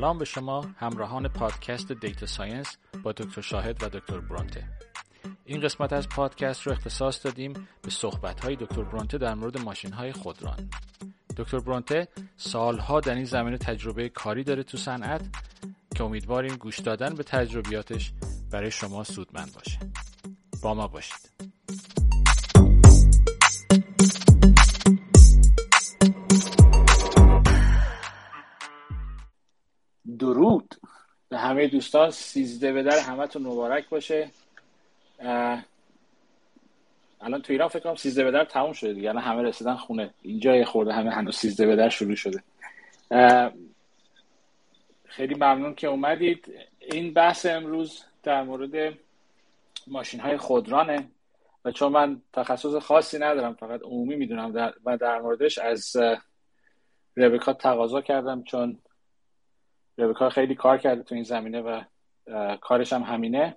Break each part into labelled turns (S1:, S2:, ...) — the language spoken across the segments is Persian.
S1: سلام به شما همراهان پادکست data science با دکتر شاهد و دکتر برونته. این قسمت از پادکست رو اختصاص دادیم به صحبت های دکتر برونته در مورد ماشین های خودران. دکتر برونته سالها در این زمینه تجربه کاری داره تو صنعت که امیدواریم گوش دادن به تجربیاتش برای شما سودمند باشه. با ما باشید. دوستان سیزده به در همتون مبارک باشه. الان تو ایران فکر کنم سیزده به در تموم شده دیگه. الان همه رسیدن خونه. اینجا یه خورده همه هنوز سیزده به در شروع شده. خیلی ممنون که اومدید. این بحث امروز در مورد ماشین های خودرانه و چون من تخصص خاصی ندارم فقط عمومی می‌دونم و در موردش از ربکا تقاضا کردم چون ربکا خیلی کار کرده تو این زمینه و کارش هم همینه.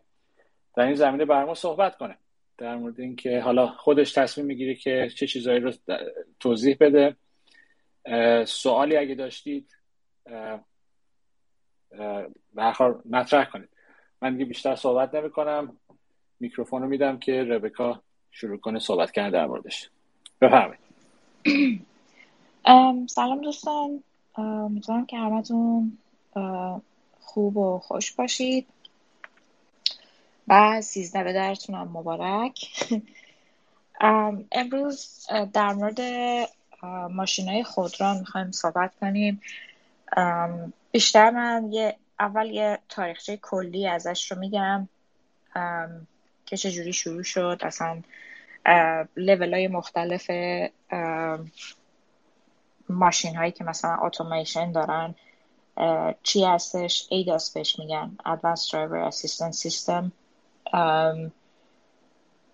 S1: در این زمینه بر ما صحبت کنه. در مورد اینکه حالا خودش تصمیم می‌گیره که چه چیزایی رو توضیح بده. سوالی اگه داشتید به مطرح کنید. من دیگه بیشتر صحبت نمی کنم میکروفون رو میدم که ربکا شروع کنه صحبت کردن در موردش. بفرمایید.
S2: سلام دوستان. امیدوارم که همتون خوب و خوش باشید. و سیزده به درتونم مبارک. امروز در مورد ماشین های خودران می‌خوایم صحبت کنیم. بیشتر من یه اول یه تاریخچه کلی ازش رو میگم. که چجوری شروع شد. اصلا لیول های مختلف ماشین هایی که مثلا اتوماسیون دارن. چی هستش؟ ایداس بهش میگن Advanced Driver Assistance System.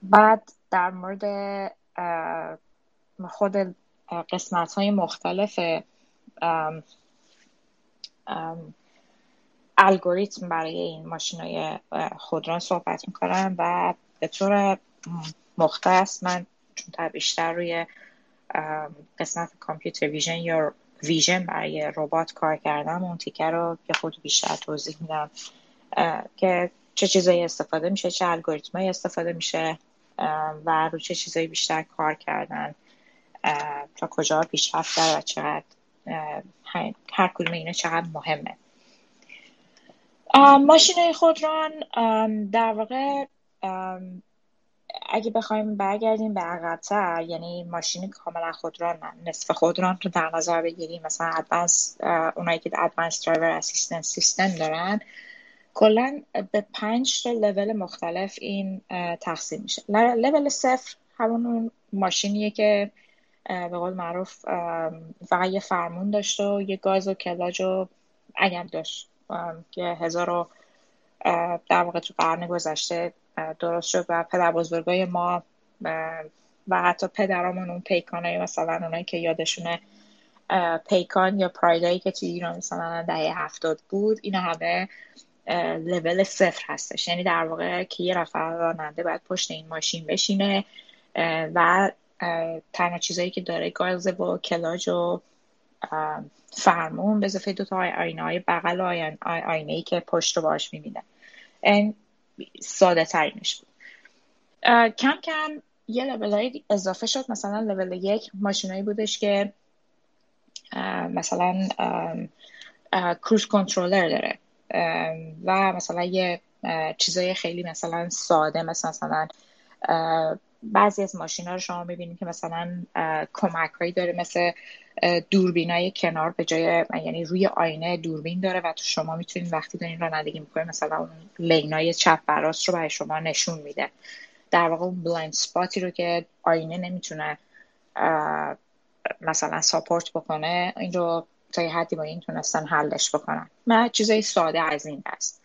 S2: بعد در مورد خود قسمت های مختلف الگوریتم برای این ماشین های خودران صحبت می‌کنم و به طور مختص من چون بیشتر روی قسمت کامپیوتر ویژن یا ویژن برای ربات کار کردم. اون تیکه رو که خود بیشتر توضیح میدم. که چه چیزایی استفاده میشه چه الگوریتمایی استفاده میشه و رو چه چیزایی بیشتر کار کردن تا کجا پیشرفت داره و چقدر هر کدوم اینا چقدر مهمه. ماشین خودران در واقع اگه بخوایم برگردیم به عقبتر یعنی ماشین کاملا خودران نصف خودران رو در نظر بگیریم. مثلا advanced اونایی که advanced driver assistance system دارن کلا به پنج تا لول مختلف این تقسیم میشه. لول صفر همون ماشینیه که به قول معروف فقط یه فرمون داشت و یه گاز و کلاج و اگر داشت که هزار در واقع تو قرن گذشته درست شد و پدر بزرگای ما و حتی پدرامون اون پیکانایی مثلا اونایی که یادشونه پیکان یا پرایدایی که توی ایران مثلا دهه هفتاد بود اینا همه لول صفر هستش. یعنی در واقع که یه رفع راننده باید پشت این ماشین بشینه و تنها چیزایی که داره گاز و کلاج و فرمون به اضافه دو تا آینه های بغل آینه ای که پشت رو باش می‌بینه. ساده ترینش بود کم کم یه لول اضافه شد. مثلا لول یک ماشینایی بودش که مثلا کروز کنترلر داره. و مثلا یه چیزای خیلی مثلا ساده مثلا مثلا بعضی از ماشینا رو شما می‌بینید که مثلا کمک هایی داره مثل دوربینای کنار به جای یعنی روی آینه دوربین داره و تو شما می‌تونید وقتی دارین رانندگی می‌کنید مثلا اون lane ای چپ براست رو برای شما نشون میده. در واقع اون blind spot ی رو که آینه نمی‌تونه مثلا support بکنه این رو تا یه حدی با این تونستن حلش بکنن. من چیزای ساده از این دست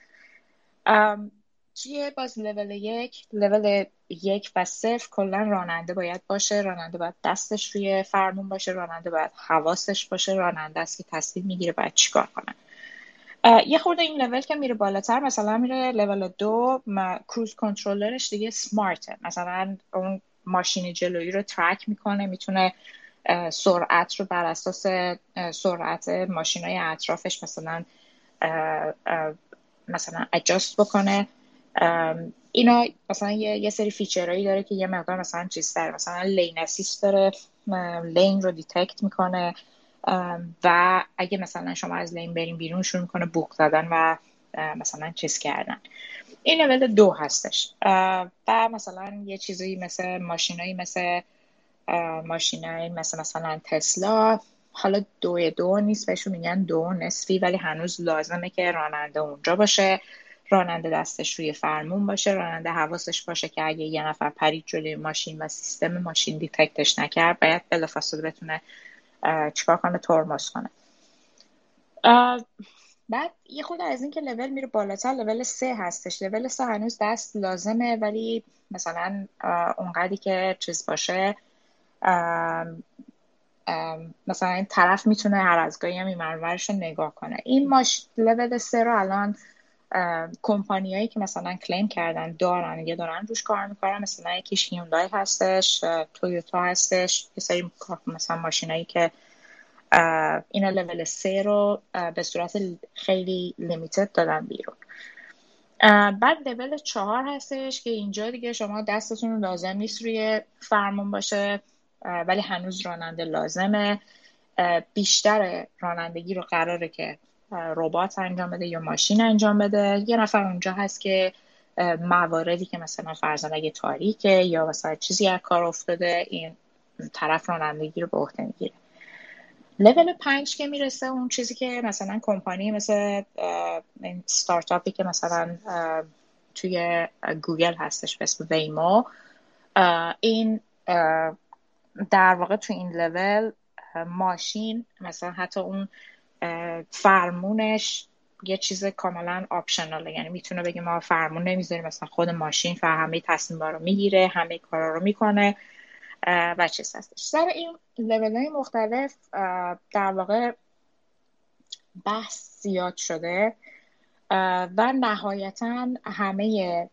S2: چیه؟ باز لول یک لول یک و صفر کلا راننده باید باشه. راننده باید دستش روی فرمون باشه. راننده باید حواسش باشه. راننده است که تصمیم می‌گیره باید چیکار کنه. یه خورده این لول که میره بالاتر مثلا میره لول دو کروز کنترلرش دیگه سمارته. مثلا اون ماشین جلویی رو ترک می‌کنه می‌تونه سرعت رو بر اساس سرعت ماشین های اطرافش مثلا مثلا adjust بکنه. اینا مثلا یه, یه سری feature هایی داره که یه مقدار مثلا چیز داره مثلا lane assist داره lane رو detect می‌کنه. و اگه مثلا شما از lane بریم بیرون شروع می‌کنه بوق زدن و مثلا چیز کردن. این لول دو هستش. و مثلا یه چیزی مثل ماشینایی مثل ماشینایی مثل مثلا تسلا. حالا دو دو نیست بهشون میگن دو نصفی ولی هنوز لازمه که راننده اونجا باشه. راننده دستش روی فرمون باشه راننده حواسش باشه که اگه یه نفر پرید جلوی ماشین و سیستم ماشین دیتکتش نکرد باید بلافاصله بتونه چیکار کنه؟ ترمز کنه. بعد یه خود از این که لول میره بالاتر لول سه هستش. لول سه هنوز دست لازمه ولی مثلا اونقدری که چیز باشه مثلا این طرف می‌تونه هر از گاهی هم رو نگاه کنه. این ماش لول سه رو الان کمپانیایی که مثلا کلیم کردن دارن یا دارن روش کار می‌کنن مثلا یکیش هیوندای هستش تویوتا هستش یه سری مثلا ماشینایی که اینا لول سه رو به صورت خیلی لیمیتد دادن بیرون. بعد لول چهار هستش که اینجا دیگه شما دستتون لازم نیست روی فرمون باشه ولی هنوز راننده لازمه. بیشتر رانندگی رو قراره که ربات انجام بده یا ماشین انجام بده. یه نفر اونجا هست که مواردی که مثلا فرضا اگه تاریکه یا مثلا چیزی از کار افتاده این طرف رانندگی رو به عهده می‌گیره. لول پنج که می‌رسه اون چیزی که مثلا کمپانی مثل ستارتاپی که مثلا توی گوگل هستش به اسم Waymo این در واقع تو این لول ماشین مثلا حتی اون فرمونش یه چیز کاملا آپشناله یعنی می‌تونه بگه ما فرمون نمی‌ذاریم مثلا خود ماشین فر همه تصمیم رو می‌گیره همه کارا رو می‌کنه و چیز هستش. سر این لول های مختلف در واقع بحث زیاد شده و نهایتا همه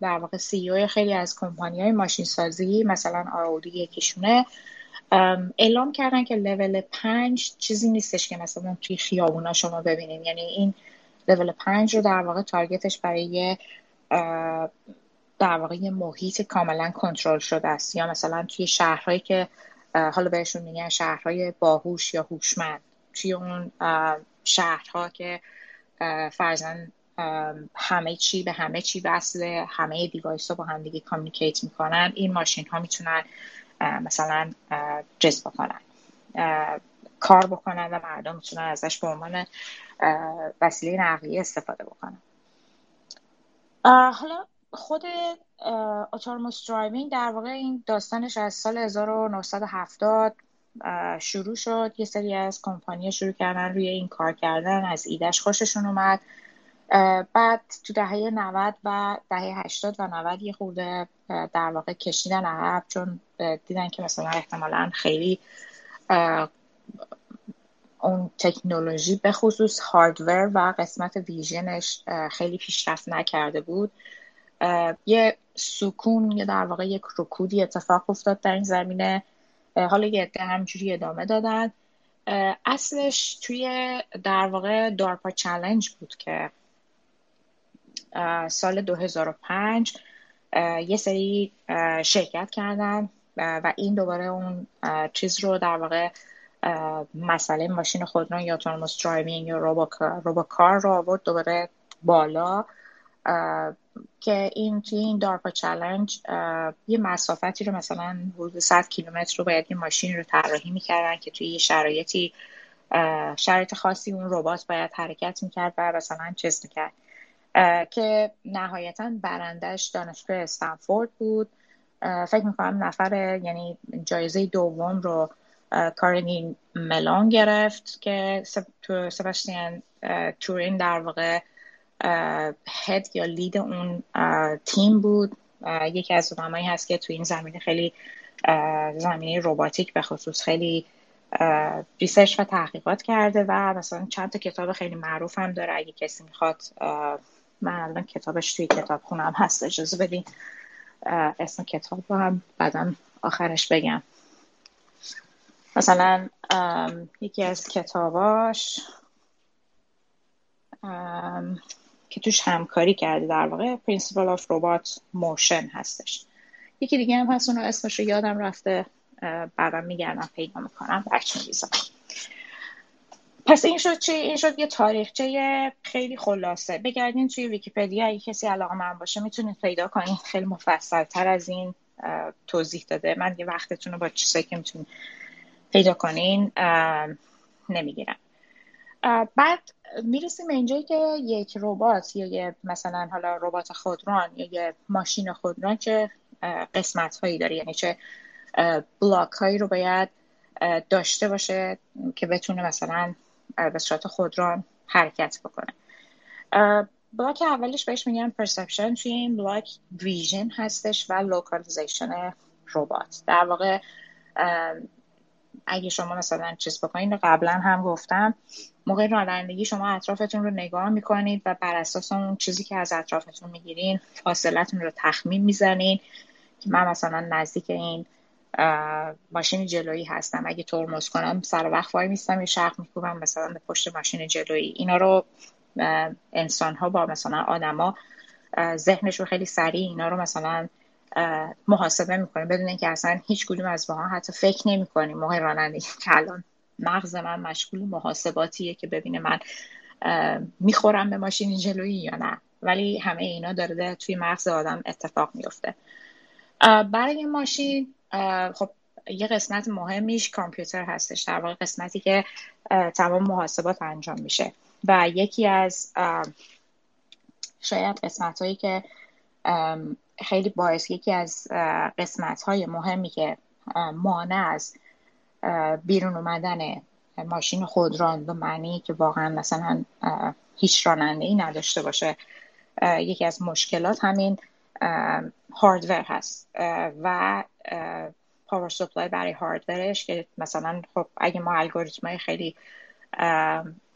S2: در واقع سی خیلی از کمپانی های ماشین سازی مثلا آودی یکیشونه اعلام کردن که لول پنج چیزی نیستش که مثلا توی خیابونا شما ببینیم یعنی این لول پنج رو در واقع target ش برای در واقع یه محیط کاملا کنترل شده است. یا مثلا توی شهرهایی که حالا بهشون میگن شهرهای باهوش یا هوشمند. توی اون شهرها که فرضا همه چی به همه چی وصله همه device ها با هم دیگه communicate می‌کنن این ماشین ها می‌تونن مثلا جذب کنن کار بکنن و مردم می‌تونن ازش به عنوان وسیله نقلیه استفاده بکنن. حالا خود autonomous driving در واقع این داستانش از سال 1970 شروع شد. یه سری از کمپانی شروع کردن روی این کار کردن. از ایدهش خوششون اومد. بعد تو دهه 90 و دهه 80 و 90 یه خورده در واقع کشیدن عقب چون دیدن که مثلا احتمالا خیلی اون تکنولوژی به خصوص هاردور و قسمت ویژنش خیلی پیشرفت نکرده بود. یه سکون یا در واقع یک رکودی اتفاق افتاد در این زمینه. حالا یه عده همجوری ادامه دادن. اصلش توی در واقع دارپا چلنج بود که سال 2005 یه سری شرکت کردن و این دوباره اون چیز رو در واقع مسئله ماشین خودران یا autonomous driving یا robocar رو آورد دوباره بالا. که این توی این DARPA Challenge یه مسافتی رو مثلا حدود 100 کیلومتر رو باید یه ماشین رو طراحی می‌کردن که توی یه شرایطی شرایط خاصی اون ربات باید حرکت می‌کرد و مثلا چیز می‌کرد. که نهایتا برنده‌ش دانشگاه استنفورد بود. فکر می‌کنم نفر یعنی جایزه دوم رو Carnegie Mellon گرفت که Sebastian Thrun در واقع head یا lead اون تیم بود. یکی از آدمایی هست که تو این زمینه خیلی زمینه robotic به خصوص خیلی research و تحقیقات کرده و مثلا چند تا کتاب خیلی معروف هم داره. اگه کسی می‌خواد من الان کتابش توی کتابخونم هست. اجازه بدین اسم کتاب رو هم بعدم آخرش بگم. مثلا یکی از کتاباش که توش همکاری کرده در واقع Principles of Robot Motion هستش. یکی دیگه هم هست اون اسمش رو یادم رفته. بعدم میگردم پیدا می‌کنم. برچ میریزم پس این شد چی؟ این شد یه تاریخچه خیلی خلاصه. بگردین توی ویکیپدیا اگه کسی علاقه من باشه می‌تونید پیدا کنید خیلی مفصل تر از این توضیح داده. من یه وقتتون رو با چیزایی که می‌تونید پیدا کنین نمی‌گیرم. بعد می‌رسیم به اینجایی که یک ربات یا یه مثلا حالا ربات خودران یا یه ماشین خودران چه قسمت هایی داره؟ یعنی چه block هایی رو باید داشته باشه که بتونه مثلا صورت خودران حرکت بکنه. block اولش بهش میگن perception توی این block vision هستش و localization ربات در واقع اگه شما مثلا چیز بکنید قبلا هم گفتم موقع رانندگی شما اطرافتون رو نگاه می‌کنید و بر اساس اون چیزی که از اطرافتون می‌گیرین فاصلتون رو تخمین می‌زنین. که من مثلا نزدیک این ماشین جلویی هستم. اگه ترمز کنم سر وقت وای میستم یه شرق میکوبم مثلا به پشت ماشین جلویی. اینا رو انسان ها با مثلا آدما ذهنش رو خیلی سریع اینا رو مثلا محاسبه می‌کنیم بدون اینکه اصلا هیچ کدوم از ماها حتی فکر نمی‌کنیم. موقع رانندگی که الان مغز من مشغول محاسباتیه که ببینه من می‌خورم به ماشین جلویی یا نه. ولی همه اینا داره توی مغز آدم اتفاق میفته برای ماشین خب یه قسمت مهمیش کامپیوتر هستش در واقع قسمتی که تمام محاسبات انجام میشه. و یکی از شاید قسمت هایی که خیلی باعث یکی از قسمت های مهمی که مانع از بیرون اومدن ماشین خودران به معنی که واقعا مثلا هیچ راننده ای نداشته باشه یکی از مشکلات همین hardware هست. و power supply برای hardware ش که مثلا خب اگه ما الگوریتم خیلی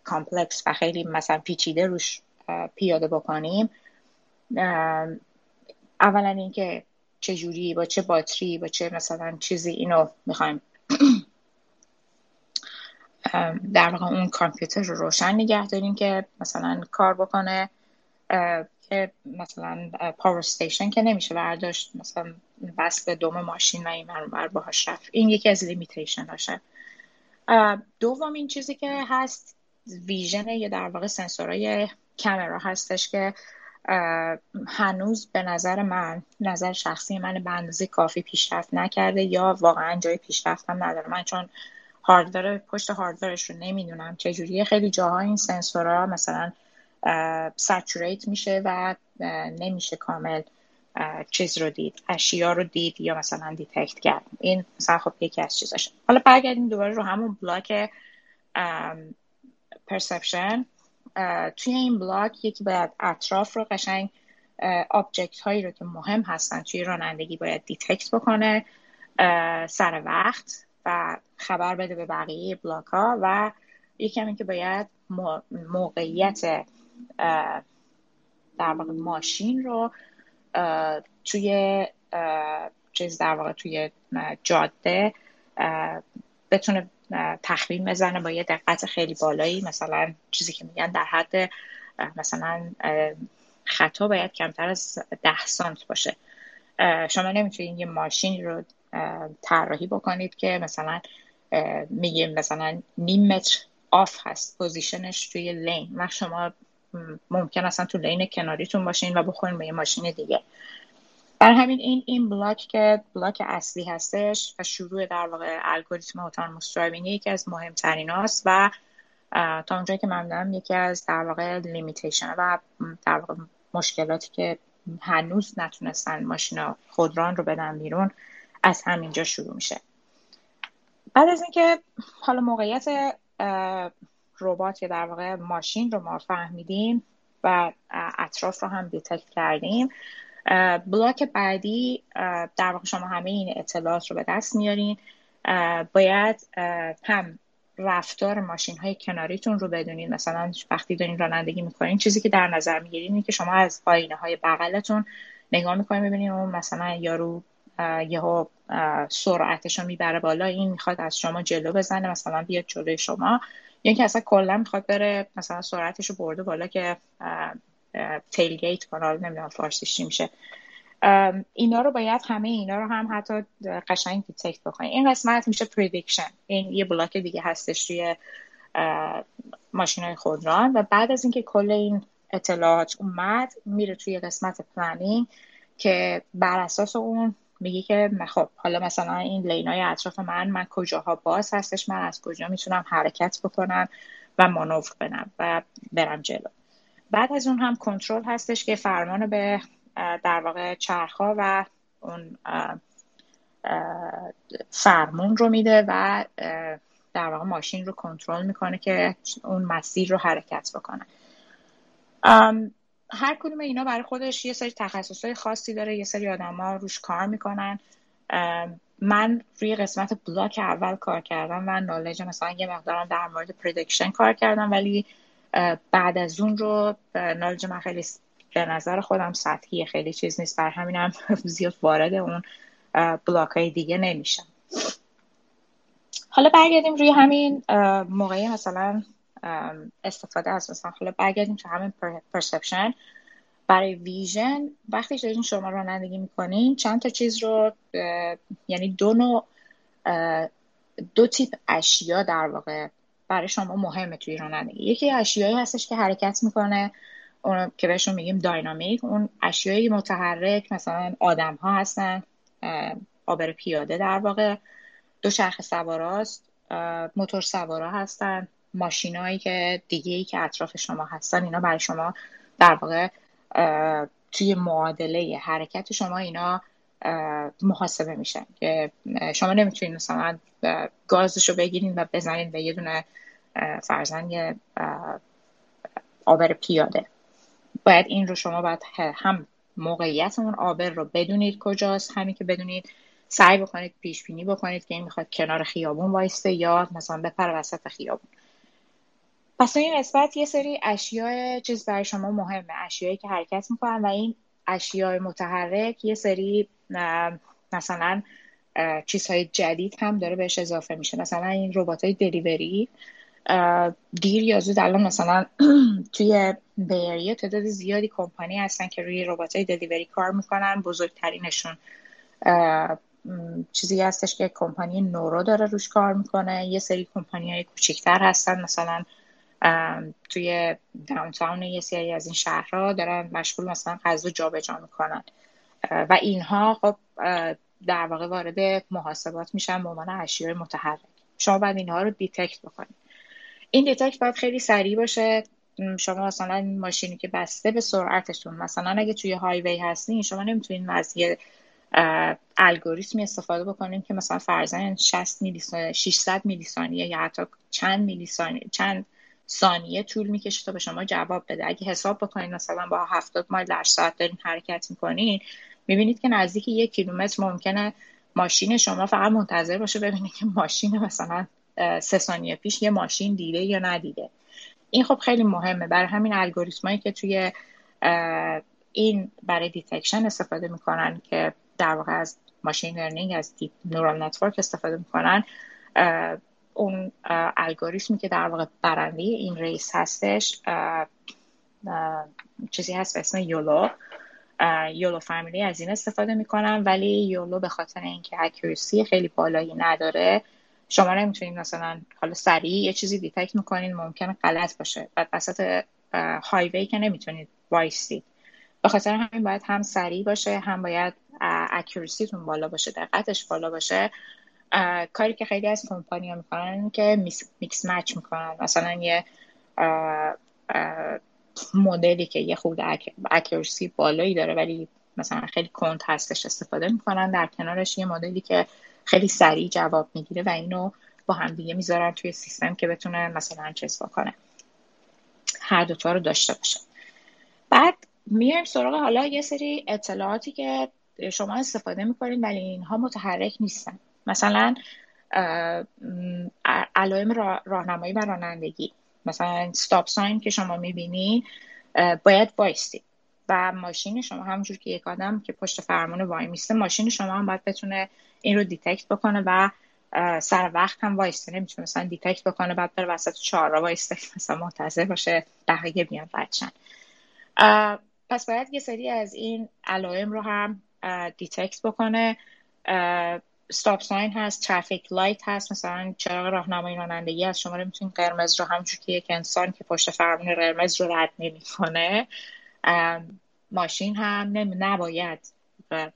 S2: complex و خیلی مثلا پیچیده روش پیاده بکنیم اولا اینکه چه جوری با چه باتری با چه مثلا چیزی اینو می‌خوایم در واقع اون کامپیوتر رو روشن نگه داریم که مثلا کار بکنه که مثلا power station که نمیشه برداشت مثلا به دم ماشین و این ور باهاش رفت. این یکی از limitation هاشه دوم این چیزی که هست vision یا در واقع سنسورهای کامرا هستش که هنوز به نظر من نظر شخصی من به اندازه کافی پیشرفت نکرده یا واقعا جای پیشرفت هم نداره. من چون hardware پشت hardware ش رو نمی‌دونم چجوریه. خیلی جاها این سنسورها مثلا saturate میشه و نمیشه کامل چیز رو دید اشیا رو دید یا مثلا detect کرد. این مثلا خب یکی از چیزاش. حالا برگردیم دوباره رو همون block perception توی این block یکی باید اطراف رو قشنگ object هایی رو که مهم هستن توی رانندگی باید detect بکنه سر وقت و خبر بده به بقیه block ها و یکی هم که باید موقعیت در واقع ماشین رو توی چیز در واقع توی جاده بتونه تخمین بزنه با یه دقت خیلی بالایی. مثلا چیزی که میگن در حد مثلا خطا باید کمتر از ده سانت باشه. شما نمی‌تونید یه ماشین رو طراحی بکنید که مثلا میگیم مثلا نیم متر off هست position ش توی lane. و شما ممکن اصلا تو lane کناریتون باشین و بخورین به یه ماشین دیگه. برا همین این این block که block اصلی هستش و شروع در واقع الگوریتم autonomous driving یکی از مهمترین هاست و تا اونجایی که من یکی از در واقع limitation و در واقع مشکلاتی که هنوز نتونستن ماشین خودران رو بدن بیرون از همینجا شروع میشه. بعد از اینکه حالا موقعیت ربات یا در واقع ماشین رو ما فهمیدیم و اطراف رو هم detect کردیم. block بعدی در واقع شما همه این اطلاعات رو به دست میارین. باید هم رفتار ماشین های کناریتون رو بدونین. مثلا وقتی دارین رانندگی می‌کنین چیزی که در نظر می‌گیرین اینه که شما از آینه های بغلتون نگاه می‌کنین ببینین اون مثلا یارو یهو سرعتش رو می‌بره بالا این می‌خواد از شما جلو بزنه مثلا بیاد جلوی شما. یا اینکه اصلا کلا می‌خواد بره مثلا سرعتش رو برده بالا که tailgate کنه نمی‌دونم فارسیش چی میشه. اینا رو باید همه اینا رو هم حتی قشنگ detect بکنید این قسمت میشه prediction این یه block دیگه هستش توی ماشین های خودران و بعد از اینکه کل این اطلاعات اومد میره توی قسمت planning که بر اساس اون میگه که خب حالا مثلا این lane ای اطراف من من کجاها باز هستش من از کجا می‌تونم حرکت بکنم و مانور کنم و برم جلو. بعد از اون هم کنترل هستش که فرمان به در واقع چرخها و اون فرمون رو میده و در واقع ماشین رو کنترل می‌کنه که اون مسیر رو حرکت بکنه. هر کدوم اینا برای خودش یه سری های خاصی داره یه سری ها روش کار می‌کنن. من روی قسمت بلاک اول کار کردم و نالج مثلا یه مقدارم در مورد پردکشن کار کردم ولی بعد از اون رو نالج من خیلی به نظر خودم سطحی خیلی چیز نیست. بر همینم زیاد وارد اون بلاک های دیگه نمیشم. حالا برگردیم روی همین موقعی مثلا استفاده از مثلا حالا برگردیم تو همین پرسپشن برای ویژن وقتی دارین شما رانندگی می‌کنین چند تا چیز رو یعنی دو نوع دو تیپ اشیا در واقع برای شما مهمه توی رانندگی. یکی اشیایی هستش که حرکت می‌کنه اون که بهشون میگیم داینامیک. اون اشیایی متحرک مثلا آدم ها هستن آبر پیاده در واقع. دو چرخ سواراست موتور سوارا هستن. ماشینایی که دیگه ای که اطراف شما هستن اینا برای شما در واقع توی معادله حرکت شما اینا محاسبه میشن که شما نمی‌تونید مثلا گازش رو بگیرین و بزنین به یه دونه فرزن یه آبر پیاده. باید این رو شما باید هم موقعیت اون آبر رو بدونید کجاست همین که بدونید سعی بکنید پیش بینی بکنید که این می‌خواد کنار خیابون وایسته یا مثلا بپر وسط خیابون. پس این قسمت یه سری اشیاء چیز برای شما مهمه. اشیایی که حرکت می‌کنن و این اشیاء متحرک یه سری مثلا چیزهای جدید هم داره بهش اضافه میشه. مثلا این ربات های دلیوری دیر یا زود الان مثلا توی بیریه تعداد زیادی کمپانی هستن که روی ربات های دلیوری کار می‌کنن. بزرگترینشون چیزی هستش که کمپانی نورو داره روش کار می‌کنه. یه سری کمپانی های کوچیکتر هستن. مثلا توی داونتاون یه سری از این شهرها دارن مشغول مثلا غذا جابجا می‌کنن. و اینها خب در واقع وارد محاسبات میشن به عنوان اشیاء متحرک. شما باید اینها رو detect بکنید این detect باید خیلی سریع باشه. شما مثلا ماشینی که بسته به سرعتتون مثلا اگه توی highway هستین شما نمی‌تونین از الگوریتمی استفاده بکنیم که مثلا فرضا 60 میلی 600 میلی ثانیه یا حتی چند میلی ثانیه چند ثانیه طول می‌کشه تا به شما جواب بده. اگه حساب بکنید مثلا با 70 مایل در ساعت دارین حرکت می‌کنین می‌بینید که نزدیک یک کیلومتر ممکنه ماشین شما فقط منتظر باشه ببینید که ماشین مثلا سه ثانیه پیش یه ماشین دیده یا ندیده. این خب خیلی مهمه. برای همین الگوریتمایی که توی این برای detection استفاده می‌کنن که در واقع از machine learning از deep neural network استفاده می‌کنن اون الگوریتمی که در واقع برنده این race هستش چیزی هست به اسم YOLO. YOLO family از این استفاده می‌کنن ولی YOLO به خاطر اینکه accuracy خیلی بالایی نداره شما نمی‌تونید مثلا حالا سریع یه چیزی detect می‌کنین ممکنه غلط باشه. بعد وسط highway که نمی‌تونید وایسید. به خاطر همین باید هم سریع باشه هم باید accuracy تون بالا باشه دقتش بالا باشه. کاری که خیلی از کمپانی ها می‌کنن که mix match می‌کنن. مثلا یه مدلی که یه خود اکیورسی بالایی داره ولی مثلا خیلی کند هستش استفاده می‌کنن. در کنارش یه مدلی که خیلی سریع جواب می‌گیره و اینو با هم دیگه می‌ذارن توی سیستم که بتونه مثلا چیز بکنه. هر دوتا رو داشته باشه. بعد میایم سراغ حالا یه سری اطلاعاتی که شما استفاده می‌کنید ولی اینها متحرک نیستن. مثلا علائم راهنمایی و رانندگی. مثلا stop sign که شما می‌بینی باید وایستید و ماشین شما همونجور که یک آدم که پشت فرمان وای میسته ماشین شما هم باید بتونه این رو detect بکنه و سر وقت هم وایسته. نمی‌تونه مثلا detect بکنه بعد بره وسط چهار وایسته. مثلا منتظر باشه بقیه بیان ردشن پس باید یه سری از این علائم رو هم detect بکنه. ستاپ ساین هست ترافیک لایت هست مثلا چراغ راهنمایی رانندگی از شما می‌تونید قرمز رو همونجور که یک انسان که پشت فرمون قرمز رو رد نمی‌کنه ماشین هم نباید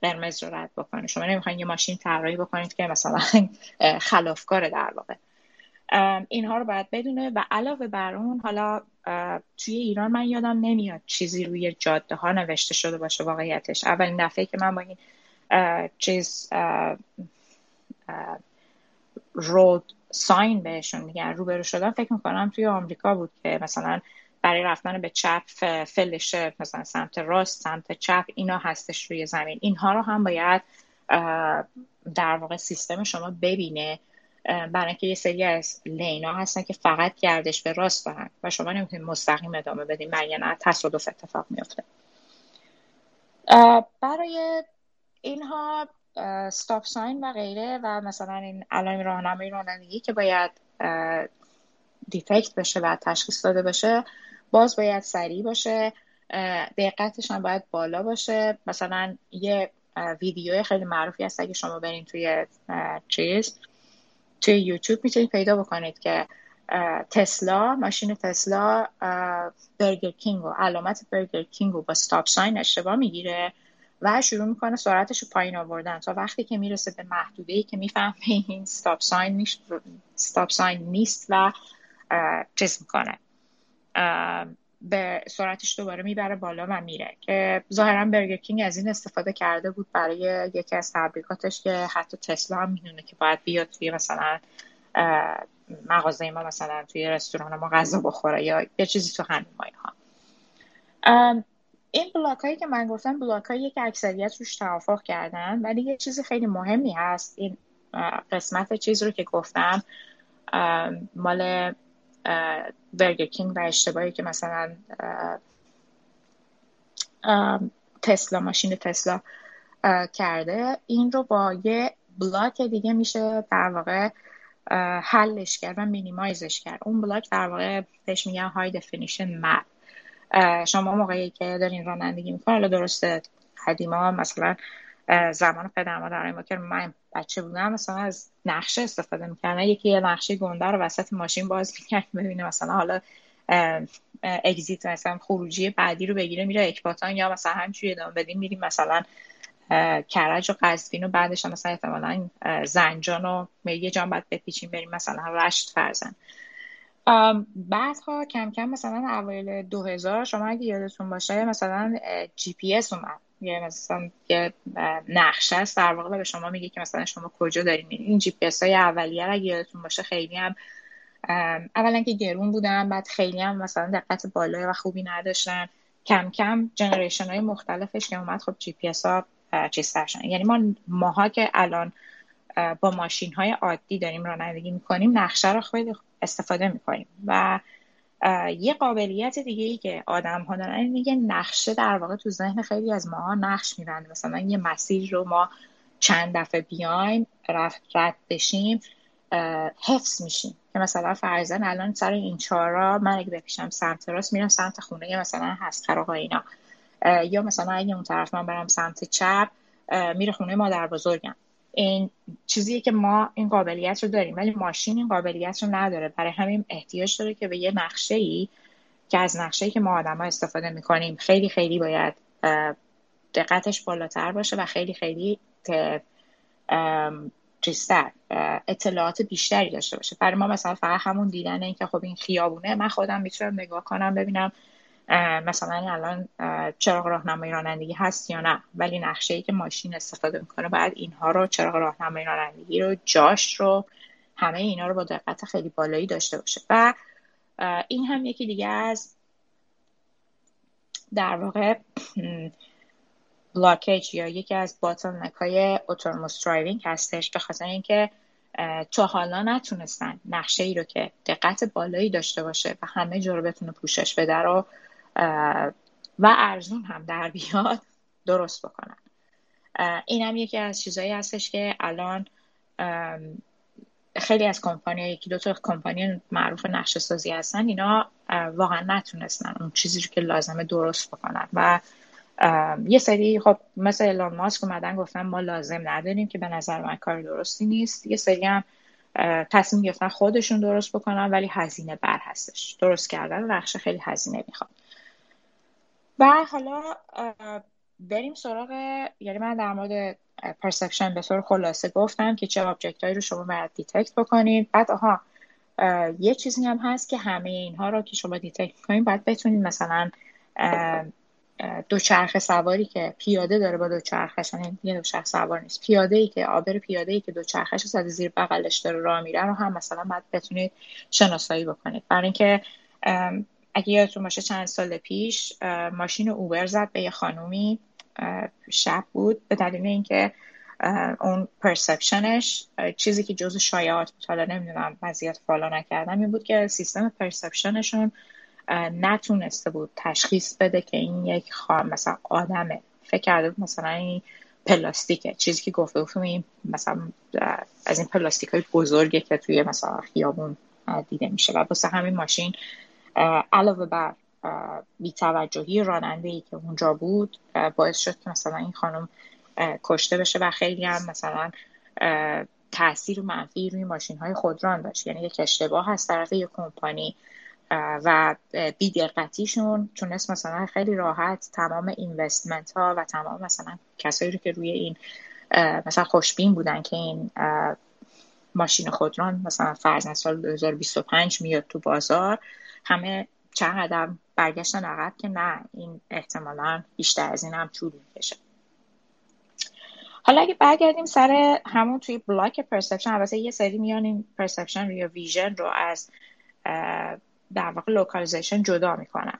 S2: قرمز رو رد بکنه. شما نمی‌خواین یه ماشین طراحی بکنید که مثلا خلافکار در واقع. اینها رو باید بدونه و علاوه بر اون حالا توی ایران من یادم نمیاد چیزی روی جاده ها نوشته شده باشه واقعیتش. اولین دفعه که من با این چیز رود ساین بهشون میگن روبرو شدن. فکر می‌کنم توی آمریکا بود که مثلا برای رفتن به چپ فلشه مثلا سمت راست سمت چپ اینا هستش روی زمین. اینها رو هم باید در واقع سیستم شما ببینه برای اینکه یه سری از لینا هستن که فقط گردش به راست دارن و شما نمی‌تونید مستقیم ادامه بدین مگر تصادف اتفاق میفته برای اینها stop sign و غیره و مثلا این علائم راهنمایی رانندگی که باید detect بشه و تشخیص داده بشه باز باید سریع باشه دقتش هم باید بالا باشه. مثلا یه ویدیو خیلی معروفی هست اگه شما برین توی چیز توی یوتیوب می‌تونید پیدا بکنید که تسلا ماشین تسلا برگر کینگ و علامت برگر کینگ رو با ستاپ ساین اشتباه می‌گیره. و شروع می‌کنه سرعتش رو پایین آوردن. تا وقتی که می‌رسه به محدوده که می‌فهمه این ستاپ ساین نیست ستاپ ساین نیست و چیز می‌کنه. به سرعتش دوباره می‌بره بالا و میره. که ظاهرا برگر کینگ از این استفاده کرده بود برای یکی از تبریکاتش که حتی تسلا هم می‌دونه که باید بیاد توی مثلا مغازه ما مثلا توی رستوران ما غذا بخوره یا یه چیزی تو همین مایه ها این بلاک هایی که من گفتم بلاک هایی که اکثریت روش توافق کردن ولی یه چیز خیلی مهمی هست. این قسمت چیز رو که گفتم مال برگر کینگ و اشتباهی که مثلا تسلا ماشین تسلا کرده. این رو با یه بلاک دیگه میشه در واقع حلش کرد و minimize ش کرد. اون بلاک در واقع بهش میگن high definition map شما موقعی که دارین رانندگی می‌کنین حالا درسته قدیما مثلا زمان پدر مادر ما که من بچه بودم مثلا از نقشه استفاده می‌کنن یکی یه نقشه گنده رو وسط ماشین باز می‌کرد ببینه مثلا حالا exit مثلا خروجی بعدی رو بگیره میره اکباتان یا مثلا همینجوری ادامه بدیم میریم مثلا کرج و قزوین و بعدش مثلا احتمالا زنجان و زنجان بعد بپیچیم بریم مثلا رشت فرضا بعدها کم کم مثلا اوایل 2000 شما اگه یادتون باشه مثلا جی پی اس اومد. یه مثلا یه نقشه است در واقع به شما میگه که مثلا شما کجا دارین. این جی پی اس های اولیه اگه یادتون باشه خیلی هم اولا که گرون بودن بعد خیلی هم مثلا دقت بالای و خوبی نداشتن. کم کم generation های مختلفش که اومد خب جی پی اس ها چیز یعنی ما ماها که الان با ماشین های عادی داریم رانندگی می‌کنیم نقشه رو خیلی استفاده می‌کنیم و یه قابلیت دیگه ای که آدم ها دارن میگه نقشه در واقع تو ذهن خیلی از ماها نقش میبنده. مثلا یه مسیر رو ما چند دفعه بیایم رفت رد بشیم حفظ میشیم. که مثلا فرضا الان سر این چهارراه من اگه بپیچم سمت راست میرم سمت خونه مثلا هست اینا. یا مثلا اگه اون طرف من برم سمت چپ میره خونه مادر بزرگم. این چیزیه که ما این قابلیت رو داریم ولی ماشین این قابلیت رو نداره. برای همین احتیاج داره که به یه نقشه ای که از نقشه ای که ما آدم استفاده می‌کنیم خیلی خیلی باید دقتش بالاتر باشه و خیلی خیلی چیزتر اطلاعات بیشتری داشته باشه. برای ما مثلا فقط همون دیدن این که خب این خیابونه من خودم می‌تونم نگاه کنم ببینم مثلا الان چراغ راهنمایی رانندگی هست یا نه؟ ولی نقشه ای که ماشین استفاده می‌کنه باید اینها رو چراغ راهنمایی رانندگی رو جاش رو همه اینا رو با دقت خیلی بالایی داشته باشه. و این هم یکی دیگه از در واقع blockage یا یکی از bottleneck های autonomous driving هستش به خاطر اینکه تا حالا نتونستن نقشه ای رو که دقت بالایی داشته باشه و همه جا رو بتونه پوشش بده رو و ارزون هم در بیاد درست بکنن. این هم یکی از چیزایی هستش که الان خیلی از کمپانی یکی دو تا کمپانی معروف نقشه سازی هستن اینا واقعا نتونستن اون چیزی که لازمه درست بکنن. و یه سری خب مثل ایلان ماسک اومدن گفتن ما لازم نداریم که به نظر من کار درستی نیست. یه سری هم تصمیم گرفتن خودشون درست بکنن ولی هزینه بر هستش. درست کردن نقشه خیلی هزینه می‌خواد. و حالا بریم سراغ یعنی من در مورد perception به طور خلاصه گفتم که چه object هایی رو شما باید detect بکنید بعد آها یه چیزی هم هست که همه اینها رو که شما detect کنید باید بتونید مثلا دوچرخه سواری که پیاده داره با دوچرخش یه دوچرخه سوار نیست. پیاده ای که عابر پیاده ای که دوچرخش زده زیر بغلش داره راه میره رو هم مثلا باید بتونید شناسایی بکنید. برای اینکه اگه یادتون باشه چند سال پیش ماشین اوبر زد به یه خانومی شب بود به دلیل اینکه اون perception ش چیزی که جز شایعات بود. حالا نمی‌دونم وضعیت follow نکردم. این بود که سیستم perception شون نتونسته بود تشخیص بده که این یک مثلا آدمه. فکر کرده بود مثلا این پلاستیکه. چیزی که گفته بود مثلا از این پلاستیک های بزرگه که توی مثلا خیابون دیده میشه. و واسه همین ماشین علاوه بر بیتوجهی راننده ای که اونجا بود باعث شد که مثلا این خانم کشته بشه و خیلی هم مثلا تاثیر منفی روی ماشین های خودران داشت یعنی یک اشتباه از طرف یک کمپانی و بیدقتیشون تونست مثلا خیلی راحت تمام اینوستمنت ها و تمام مثلا کسایی رو که روی این مثلا خوشبین بودن که این ماشین خودران مثلا فرض سال 2025 میاد تو بازار همه چند قدم برگشتن عقب که نه این احتمالا بیشتر از این هم طول می‌کشه. حالا اگه برگردیم سر همون توی بلاک perception البته یه سری میان این perception یا vision رو از در واقع localization جدا می‌کنن.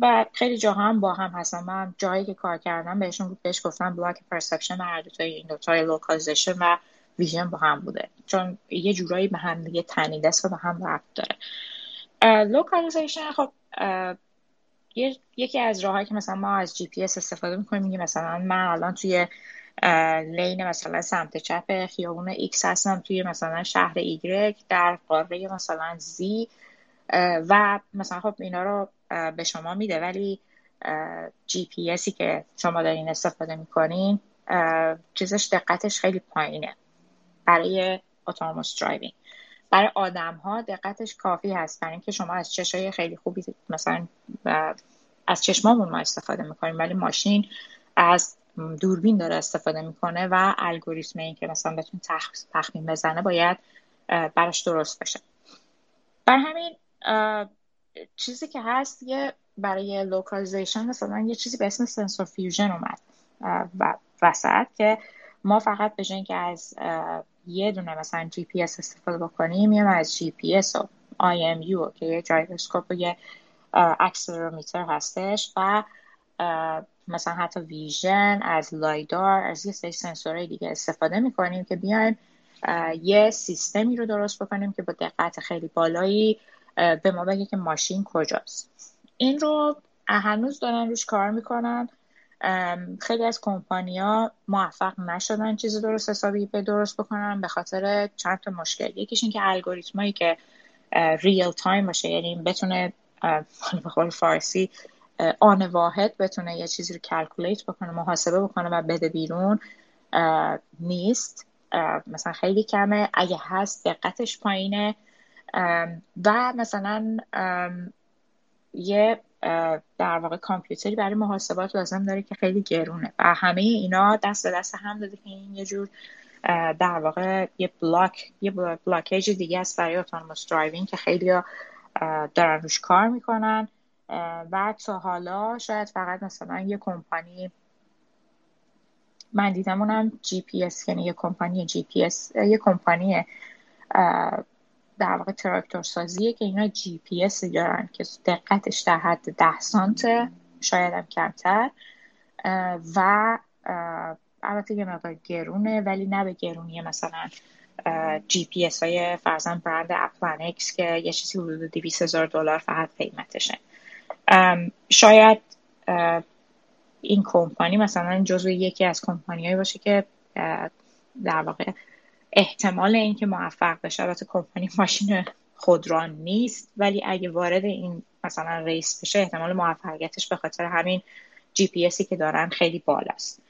S2: و خیلی جاها هم با هم هستن. من جایی که کار کردم بهشون بهش گفتم بلاک perception و هر دوتای این دوتای localization و vision با هم بوده. چون یه جورایی به هم دیگه تنیده است و به هم ربط داره. localization خب یکی از راههایی که مثلا ما از جی پی اس استفاده می‌کنیم میگه مثلا من الان توی lane مثلا سمت چپ خیابون ایکس هستم توی مثلا شهر ایگرگ در قاره مثلا زی و مثلا خب اینا رو به شما میده ولی جی پی اسی که شما دارین استفاده می‌کنین چیزش دقتش خیلی پایینه برای autonomous driving برای آدم ها دقتش کافی هست. برای اینکه شما از چشای خیلی خوبی مثلا از چشمامون ما استفاده می‌کنیم ولی ماشین از دوربین داره استفاده می‌کنه و الگوریتم این که مثلا بتونه تخمین بزنه باید براش درست بشه برا همین چیزی که هست یه برای localization مثلا یه چیزی به اسم sensor fusion اومد و وسط که ما فقط به که از یه دونه مثلا جی پی اس استفاده بکنیم یا از جی پی اس و آی ام یو که یه gyroscope و یه accelerometer هستش و مثلا حتی vision از LiDAR از یه سری سنسورهای دیگه استفاده می‌کنیم که بیایم یه سیستمی رو درست بکنیم که با دقت خیلی بالایی به ما بگه که ماشین کجاست. این رو هنوز دارن روش کار می‌کنن. خیلی از کمپانیا موفق نشدن چیز درست حسابی به درست بکنن به خاطر چند تا مشکل. یکیش این که الگوریتمایی که real time باشه یعنی بتونه به فارسی آن واحد بتونه یه چیزی رو calculate بکنه محاسبه بکنه و بده بیرون نیست. مثلا خیلی کمه. اگه هست دقتش پایینه. و مثلا یه در واقع کامپیوتری برای محاسبات لازم داره که خیلی گرونه. و همه اینا دست دست هم داده که این یه جور در واقع یه بلاک یه blockage دیگه است برای autonomous driving که خیلی دارن روش کار می‌کنن. و تا حالا شاید فقط مثلا یه کمپانی من دیدم اونم جی پی اس یعنی یه کمپانی جی پی اس یه کمپانی در واقع تراکتور سازیه که اینا جی پی اس دارن که دقتش در حد ده سانت شاید هم کمتر و البته یه مقدار گرونه ولی نه به گرونی مثلا جی پی اس های فرضا برند Applanix که یه چیزی حدود 200 هزار دلار فقط قیمتشه. شاید این کمپانی مثلا جزو یکی از کمپانیایی باشه که در واقع احتمال اینکه موفق بشه البته کمپانی ماشین خودران نیست ولی اگه وارد این مثلا race بشه احتمال موفقیتش به خاطر همین جی پی اسی که دارن خیلی بالاست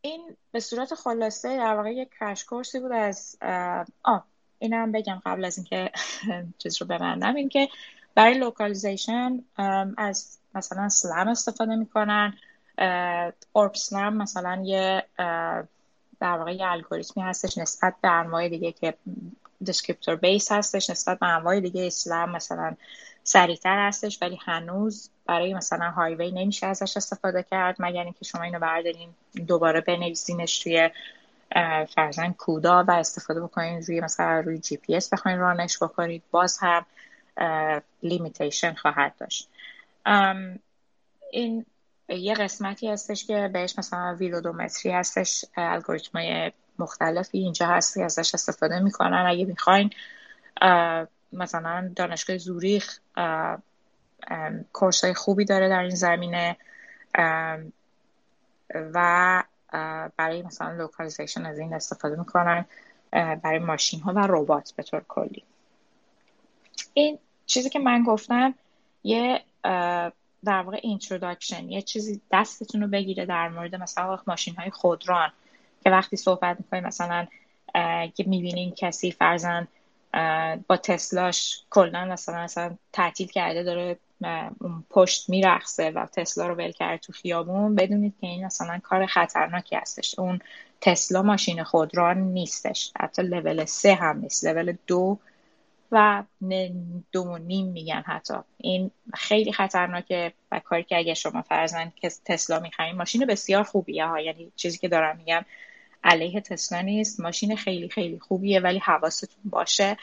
S2: این به صورت خلاصه در واقع یک crash course ی بود از آه اینم بگم قبل از اینکه چیز رو ببندم این که برای localization از مثلا SLAM استفاده می‌کنن ORB SLAM مثلا یه در واقع یه الگوریتمی هستش نسبت به انواع دیگه که descriptor base هستش نسبت به انواع دیگه SLAM مثلا سریعتر هستش ولی هنوز برای مثلا highway نمیشه ازش استفاده کرد. مگر اینکه شما اینو بردارین دوباره بنویسینش توی فرضا CUDA و استفاده بکنین روی مثلا روی GPU بخواین run ش بکنید. باز هم limitation خواهد داشت. این یه قسمتی هستش که بهش مثلا visual odometry هستش الگوریتمای مختلفی اینجا هستی ازش استفاده می‌کنن. اگه می‌خواین مثلا دانشگاه زوریخ course های خوبی داره در این زمینه و برای مثلا localization از این استفاده می‌کنن برای ماشین ها و ربات به طور کلی. این چیزی که من گفتم یه در واقع introduction یه چیزی دستتون رو بگیره در مورد مثلا ماشین های خودران که وقتی صحبت می‌کنیم مثلا که می‌بینین کسی فرضا با تسلاش کلا مثلا مثلا تعطیل کرده داره پشت میرقصه و تسلا رو ول کرده تو خیابون بدونید که این مثلا کار خطرناکی هستش. اون تسلا ماشین خودران نیستش. حتی لول سه هم نیست. لول دو و دو نیم میگن حتی. این خیلی خطرناکه و کاری که اگه شما فرزن که تسلا می‌خرین ماشین بسیار خوبیه ها. یعنی چیزی که دارم میگم علیه تسلا نیست. ماشین خیلی خیلی خوبیه ولی حواستون باشه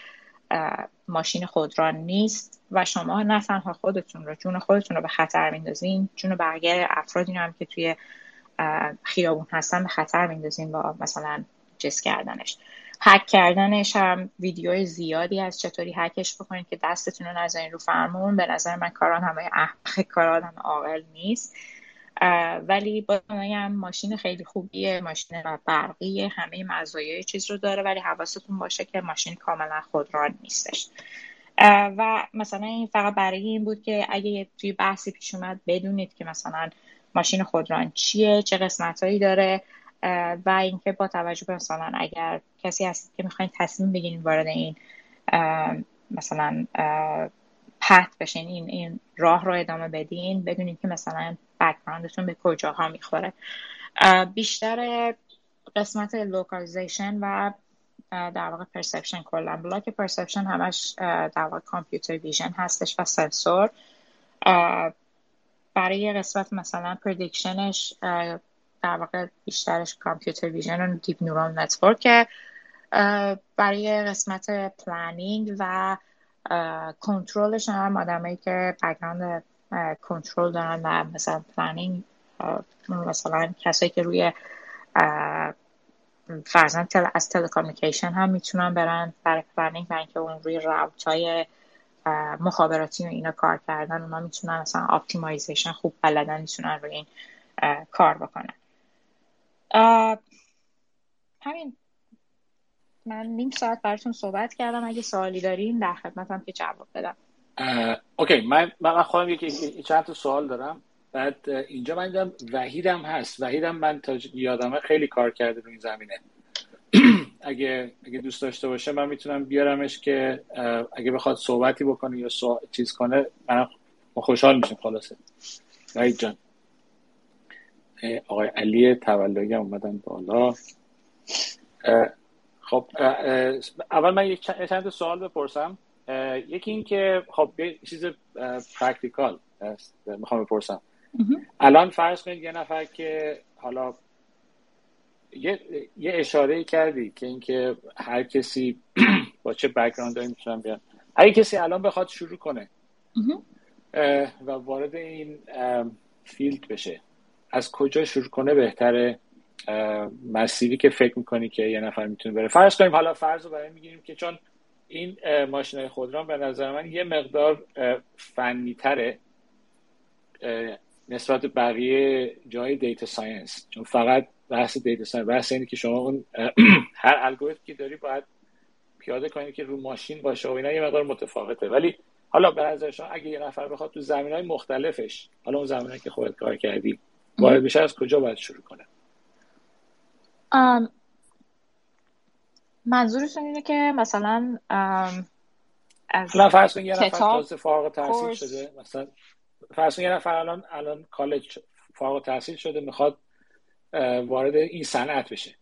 S2: ماشین خودران نیست و شما نه تنها خودتون رو جون خودتون رو به خطر میندازین جون بقیه افرادی هم که توی خیابون هستن به خطر میندازین با مثلا جس کردنش. هک کردنش هم ویدیو زیادی از چطوری هکش بکنید که دستتون رو نذارین رو فرمون؟ به نظر من کاران همه احمق کاران همه عاقل نیست. ولی با هم ماشین خیلی خوبیه ماشین برقی همه مزایای چیز رو داره ولی حواستون باشه که ماشین کاملا خودران نیستش. و مثلا این فقط برای این بود که اگه توی بحثی پیش اومد بدونید که مثلا ماشین خودران چیه چه قسمت داره. و اینکه با توجه به مثلا اگر کسی هست که می‌خواین تصمیم بگیرین وارد این مثلا path بشین این این راه رو ادامه بدین بدونید که مثلا background تون به کجاها می‌خوره. بیشتر قسمت localization و در واقع perception کلا. block perception همش در واقع computer vision هستش و سنسور برای قسمت مثلا prediction ش در واقع بیشترش computer vision و deep neural network برای قسمت planning و کنترلش هم آدمایی که background control دارن و مثلا planning مثلا کسایی که روی فرضا tele... از telecommunication هم می‌تونن برن برای planning برای اینکه اون روی route های مخابراتی و اینا کار کردن اونا می‌تونن مثلا optimization خوب بلدن می‌تونن روی این کار بکنن. همین. من نیم ساعت براتون صحبت کردم. اگه سوالی دارین در خدمتم که جواب بدم.
S1: Okay. من من خودم یکی چند تا سوال دارم. بعد اینجا من دیدم وحیدم هست. وحیدم من تا یادمه خیلی کار کرده رو این زمینه. اگه اگه دوست داشته باشه من می‌تونم بیارمش که اگه بخواد صحبتی بکنه یا چیز کنه من خوشحال میشم خلاصه. وحید جان. آقای علی تولایی اومدن بالا. خب اول من یک چند سوال بپرسم. یکی این که خب یه چیز پرکتیکال می‌خوام بپرسم. الان فرض کنید یه نفر که حالا یه, یه اشاره کردی که اینکه هر کسی با چه background ی می‌تونن بیان. هر کسی الان بخواد شروع کنه و وارد این field بشه. از کجا شروع کنه بهتره مسیری که فکر می‌کنی که یه نفر می‌تونه بره. فرض کنیم حالا فرض رو برای می‌گیریم که چون این ماشین خودران به نظر من یه مقدار فنی تره نسبت بقیه جای data science. چون فقط بحث data science بحث اینه که شما اون هر الگوریتمی که داری باید پیاده کنید که رو ماشین باشه و اینا یه مقدار متفاوته. ولی حالا به نظر شما اگه یه نفر بخواد تو زمین های مختلفش حالا اون زمینایی که خودت کار کردی وارد بشه از کجا باید شروع کنه؟
S2: منظورتون اینه که مثلا
S1: از فرض یه نفر تازه فارغ تحصیل شده مثلا فرض یه نفر الان الان کالج فارغ تحصیل شده می‌خواد وارد این صنعت بشه.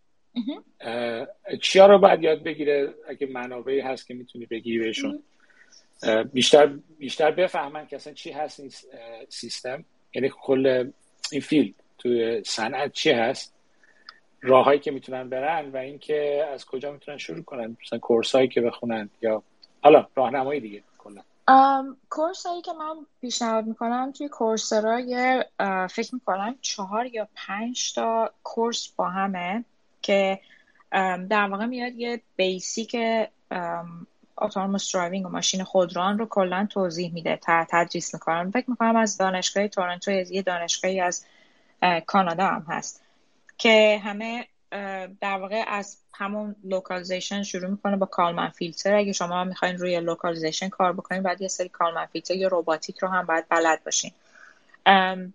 S1: چیا رو باید یاد بگیره؟ اگه منابعی هست که می‌تونی بگیری بهشون. بیشتر بیشتر بفهمن که اصلا چی هست این سیستم. یعنی کل این field توی صنعت چی هست؟ راههایی که می‌تونن برن و اینکه از کجا می‌تونن شروع کنن؟ مثلا course هایی که بخونن یا حالا راهنمایی دیگه کلا.
S2: course هایی که من پیشنهاد می‌کنم توی Coursera یه فکر می‌کنم چهار یا پنج تا course با همه که در واقع میاد یه basic autonomous driving و ماشین خودران رو کلا توضیح میده تدریس می‌کنم فکر می‌کنم از دانشگاه تورنتو یه دانشگاهی از کانادا هم هست که همه در واقع از همون localization شروع می‌کنه با Kalman filter اگه شما می‌خواین روی localization کار بکنین بعد یه سری Kalman filter یا روباتیک رو هم باید بلد باشین.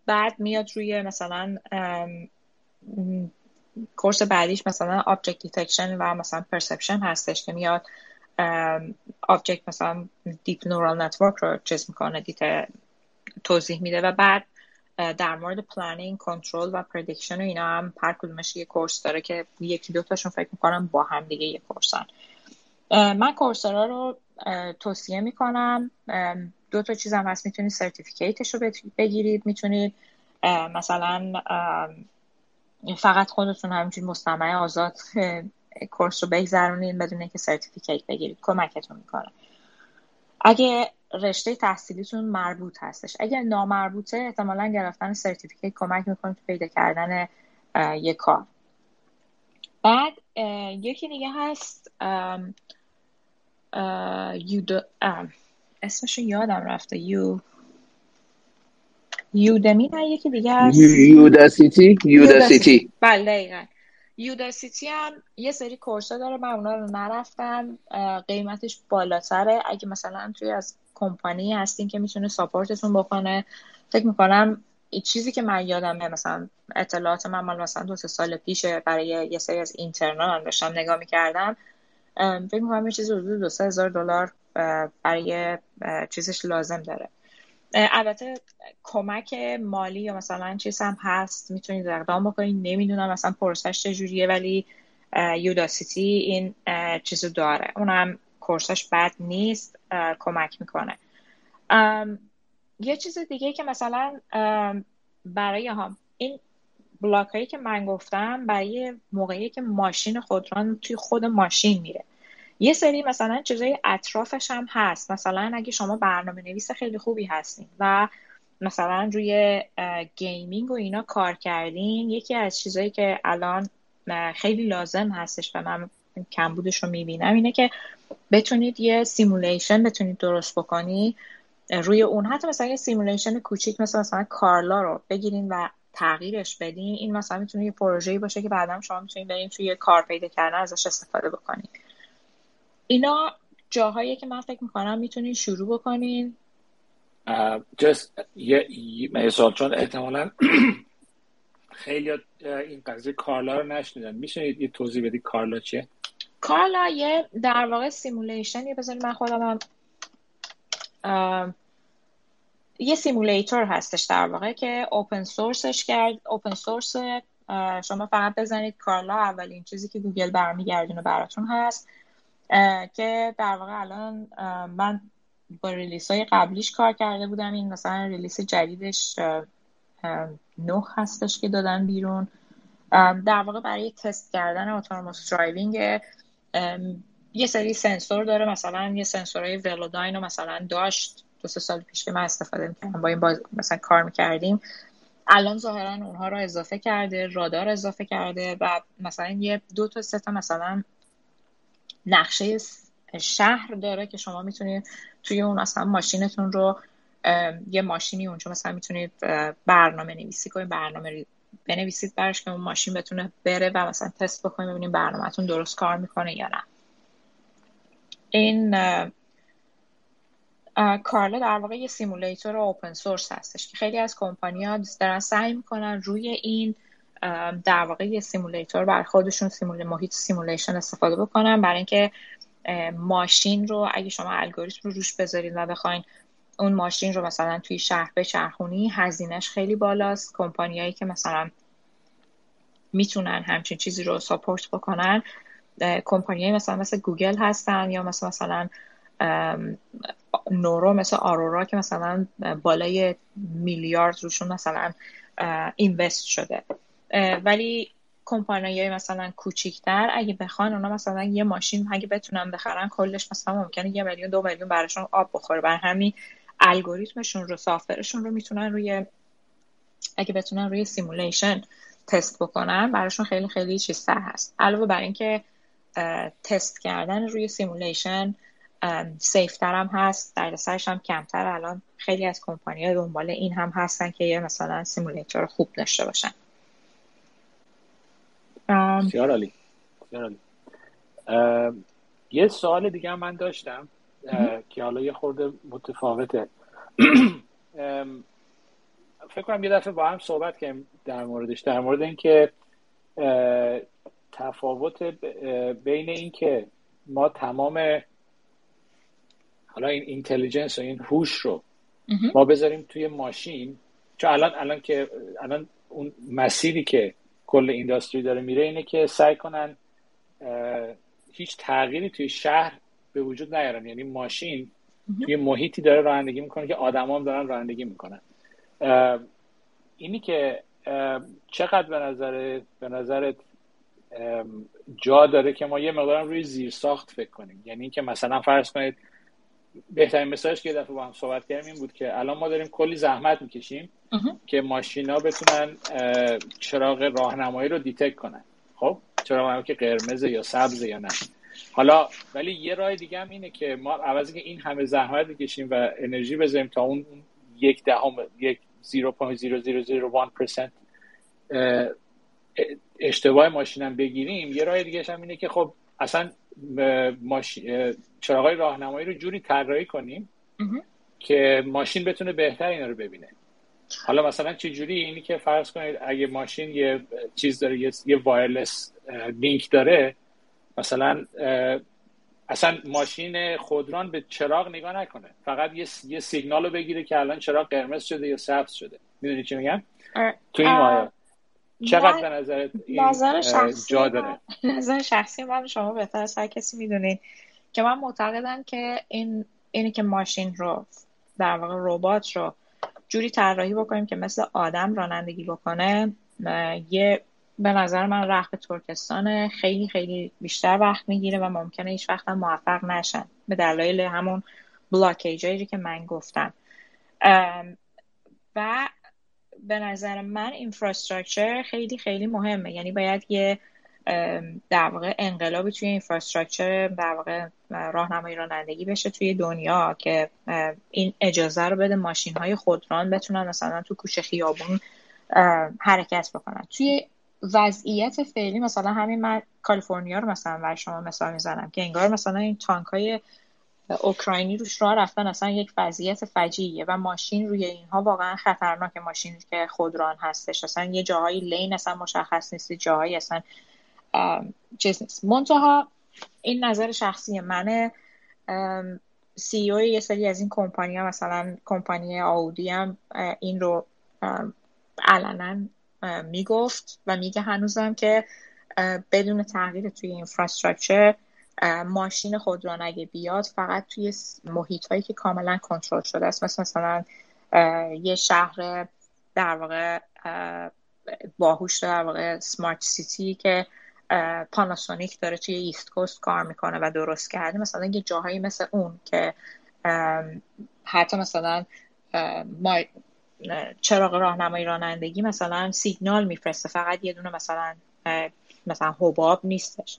S2: بعد میاد روی مثلا course بعدیش مثلا object detection و مثلا perception هستش که میاد object مثلا deep neural network رو چیز می‌کنه دیت توضیح میده و بعد در مورد planning control و prediction و اینا هم هر کدومش یه course داره که یکی دو تاشون فکر می‌کنم با هم دیگه یه course ن من course را رو توصیه می‌کنم. دو تا چیز هم هست می‌تونید certificate ش رو بگیرید می‌تونید مثلا فقط خودتون همینجور مستمع آزاد course رو بگذرونید بدون اینکه certificate بگیرید. کمکتون می‌کنه. اگه رشته تحصیلیتون مربوط هستش. اگر نامربوطه احتمالا گرفتن سرتیفیکیت کمک می‌کنه تو پیدا کردن یک کار. بعد یکی دیگه هست یو اسمش یادم رفته. یو یودمی نه یکی دیگه هست.
S3: یوداسیتی. یوداسیتی.
S2: بله دقیقا. یوداسیتی هم یه سری کورسا داره من اونا رو نرفتم قیمتش بالاتره. اگه مثلا توی از کمپانی هستین که می‌تونه ساپورتتون بکنه فکر می‌کنم چیزی که من یادمه مثلا اطلاعات من مال مثلا دو سال پیشه برای یه سری از اینترنال هم داشتم نگاه می‌کردم. فکر می‌کنم یه چیزی حدود دو هزار دلار برای چیزش لازم داره. البته کمک مالی یا مثلا چیز هم هست می‌تونید اقدام بکنید. نمی‌دونم مثلا پرسش چجوریه ولی Udacity این چیزو داره. اونم course ش بد نیست کمک می‌کنه. یه چیز دیگه که مثلا برای هم این block هایی که من گفتم برای موقعی که ماشین خودران توی خود ماشین میره. یه سری مثلا چیزای اطرافش هم هست. مثلا اگه شما برنامه نویس خیلی خوبی هستین و مثلا روی gaming و اینا کار کردین یکی از چیزایی که الان خیلی لازم هستش و من کمبودش رو می‌بینم اینه که بتونید یه simulation بتونید درست بکنی روی اون. حتی مثلا یه simulation کوچیک مثل مثلا CARLA رو بگیرین و تغییرش بدین. این مثلا می‌تونه یه پروژه‌ای باشه که بعدا شما می‌تونید برین توی کار پیدا کردن ازش استفاده بکنید اینا جاهایی که من فکر می‌کنم می‌تونین شروع بکنین.
S1: just یه مثال چون احتمالا خیلی این قضیه CARLA رو نشنیدن. میشه یه توضیح بدی CARLA چیه؟
S2: CARLA یه در واقع simulation یه بذارید من خودم هم یه simulator هستش در واقع که open source ش کرد. open source شما فقط بزنید CARLA اولین چیزی که گوگل برمیگردونه براتون هست. که در واقع الان من با release های قبلیش کار کرده بودم. این مثلا release جدیدش نه هستش که دادن بیرون. در واقع برای تست کردن autonomous driving یه سری سنسور داره. مثلا یه سنسورهای Velodyne رو مثلا داشت. دو سه سال پیش که من استفاده می‌کردم با این باز مثلا کار می‌کردیم. الان ظاهرا اونها رو اضافه کرده رادار اضافه کرده. و مثلا یه دو تا سه تا مثلا نقشه شهر داره که شما می‌تونید توی اون اصلا ماشینتون رو یه ماشینی اونجا مثلا می‌تونید برنامه نویسی کنید برنامه بنویسید برش که اون ماشین بتونه بره و مثلا تست بکنیم ببینیم برنامهتون درست کار می‌کنه یا نه. این CARLA در واقع یه simulator open source هستش که خیلی از کمپانی ها دارن سعی می‌کنن روی این در واقع یه simulator بر خودشون simul محیط simulation استفاده بکنن برای اینکه ماشین رو اگه شما الگوریتم رو روش بذارید و بخواین اون ماشین رو مثلا توی شهر به چرخونی هزینهش خیلی بالاست. کمپانیایی که مثلا می‌تونن همچین چیزی رو ساپورت بکنن کمپانیایی مثلا مثل گوگل هستن یا مثلا مثلا نورو مثل آرورا که مثلا بالای میلیارد روشون مثلا اینوست شده. ولی کمپانیای مثلا کوچیکتر اگه بخوان اونا مثلا یه ماشین اگه بتونن بخرن کلش مثلا ممکنه یه میلیون دو میلیون براشون آب بخوره. بر همین الگوریتمشون رو software شون رو می‌تونن روی اگه بتونن روی simulation تست بکنن براشون خیلی خیلی چیزتر هست. علاوه بر اینکه تست کردن روی simulation safe تر هم هست دردسرش هم کمتر. الان خیلی از کمپانی های دنبال این هم هستن که یه مثلا simulator خوب داشته باشن.
S1: بسیار عالی. یه سوال دیگه من داشتم که حالا یه خورده متفاوته. فکر کنم یه دفعه با هم صحبت کردیم در موردش در مورد اینکه تفاوت بین اینکه ما تمام حالا این اینتلیجنس و این هوش رو ما بذاریم توی ماشین چون الان الان که الان اون مسیری که کل اینداستری داره میره اینه که سعی کنن هیچ تغییری توی شهر به وجود نیارن. یعنی ماشین توی محیطی داره رانندگی می‌کنه که آدما هم دارن رانندگی می‌کنن. اینی که چقدر به نظر به نظرت جا داره که ما یه مقدارم روی زیر ساخت فکر کنیم؟ یعنی اینکه مثلا فرض کنید بهترین مثالش که دفعه با هم صحبت کردیم این بود که الان ما داریم کلی زحمت می‌کشیم که ماشینا بتونن چراغ راهنمایی رو دیتک کنن. خب؟ چراغ که قرمز یا سبز یا نه. حالا ولی یه راه دیگه هم اینه که ما عوضی که این همه زحمت بکشیم و انرژی بذاریم تا اون یک دهم یک 0.0001% اشتباه ماشینم بگیریم. یه راه دیگه هم اینه که خب اصلا ماشین چراغای راهنمایی رو جوری طراحی کنیم که ماشین بتونه بهتر اینا رو ببینه. حالا مثلا چه جوری اینی که فرض کنید اگه ماشین یه چیز داره یه, یه وایرلس لینک داره مثلا اصلا ماشین خودران به چراغ نگاه نکنه. فقط یه, یه سیگنال رو بگیره که الان چراغ قرمز شده یا سبز شده. می‌دونی چی میگم؟ تو این مایه. چقدر به نظرت این نظر شخصی جا داره؟
S2: نظر شخصی من شما بهتر از هر کسی می‌دونین. که من معتقدم که این اینی که ماشین رو در واقع ربات رو جوری طراحی بکنیم که مثل آدم رانندگی بکنه یه به نظر من رخ ترکستان خیلی خیلی بیشتر وقت می‌گیره و ممکنه هیچ وقت موفق نشن. به دلایل همون بلاکیج که من گفتم. و به نظر من اینفراستراکچر خیلی خیلی مهمه. یعنی باید یه در واقع انقلابی توی اینفراستراکچر در واقع راهنمایی رانندگی بشه توی دنیا که این اجازه رو بده ماشین های خودران بتونن مثلا تو کوچه خیابون حرکت بکنن. توی وضعیت فعلی مثلا همین من کالیفرنیا رو مثلا برای شما مثال می‌زنم که انگار مثلا این تانک های اوکراینی روش راه رفتن اصلا یک وضعیت فجیعیه و ماشین روی اینها واقعا خطرناک ماشین که خودران هستش. اصلا یه جاهایی لین اصلا مشخص نیست جاهایی اصلا چیز نیست. منتها این نظر شخصی منه سی او یه سری از این کمپانی ها مثلا کمپانی آودی هم این رو علنا می‌گفت و میگه هنوزم که بدون تغییر توی اینفراستراکچر ماشین خودران اگه بیاد فقط توی محیط هایی که کاملا کنترل شده است. مثل مثلا یه شهر در واقع باهوش در واقع سمارت سیتی که پاناسونیک داره توی ایست کوست کار می‌کنه و درست کرده. مثلا یه جاهایی مثل اون که حتی مثلا ما چراغ راهنمایی رانندگی مثلا سیگنال میفرسته. فقط یه دونه مثلا مثلا حباب نیستش.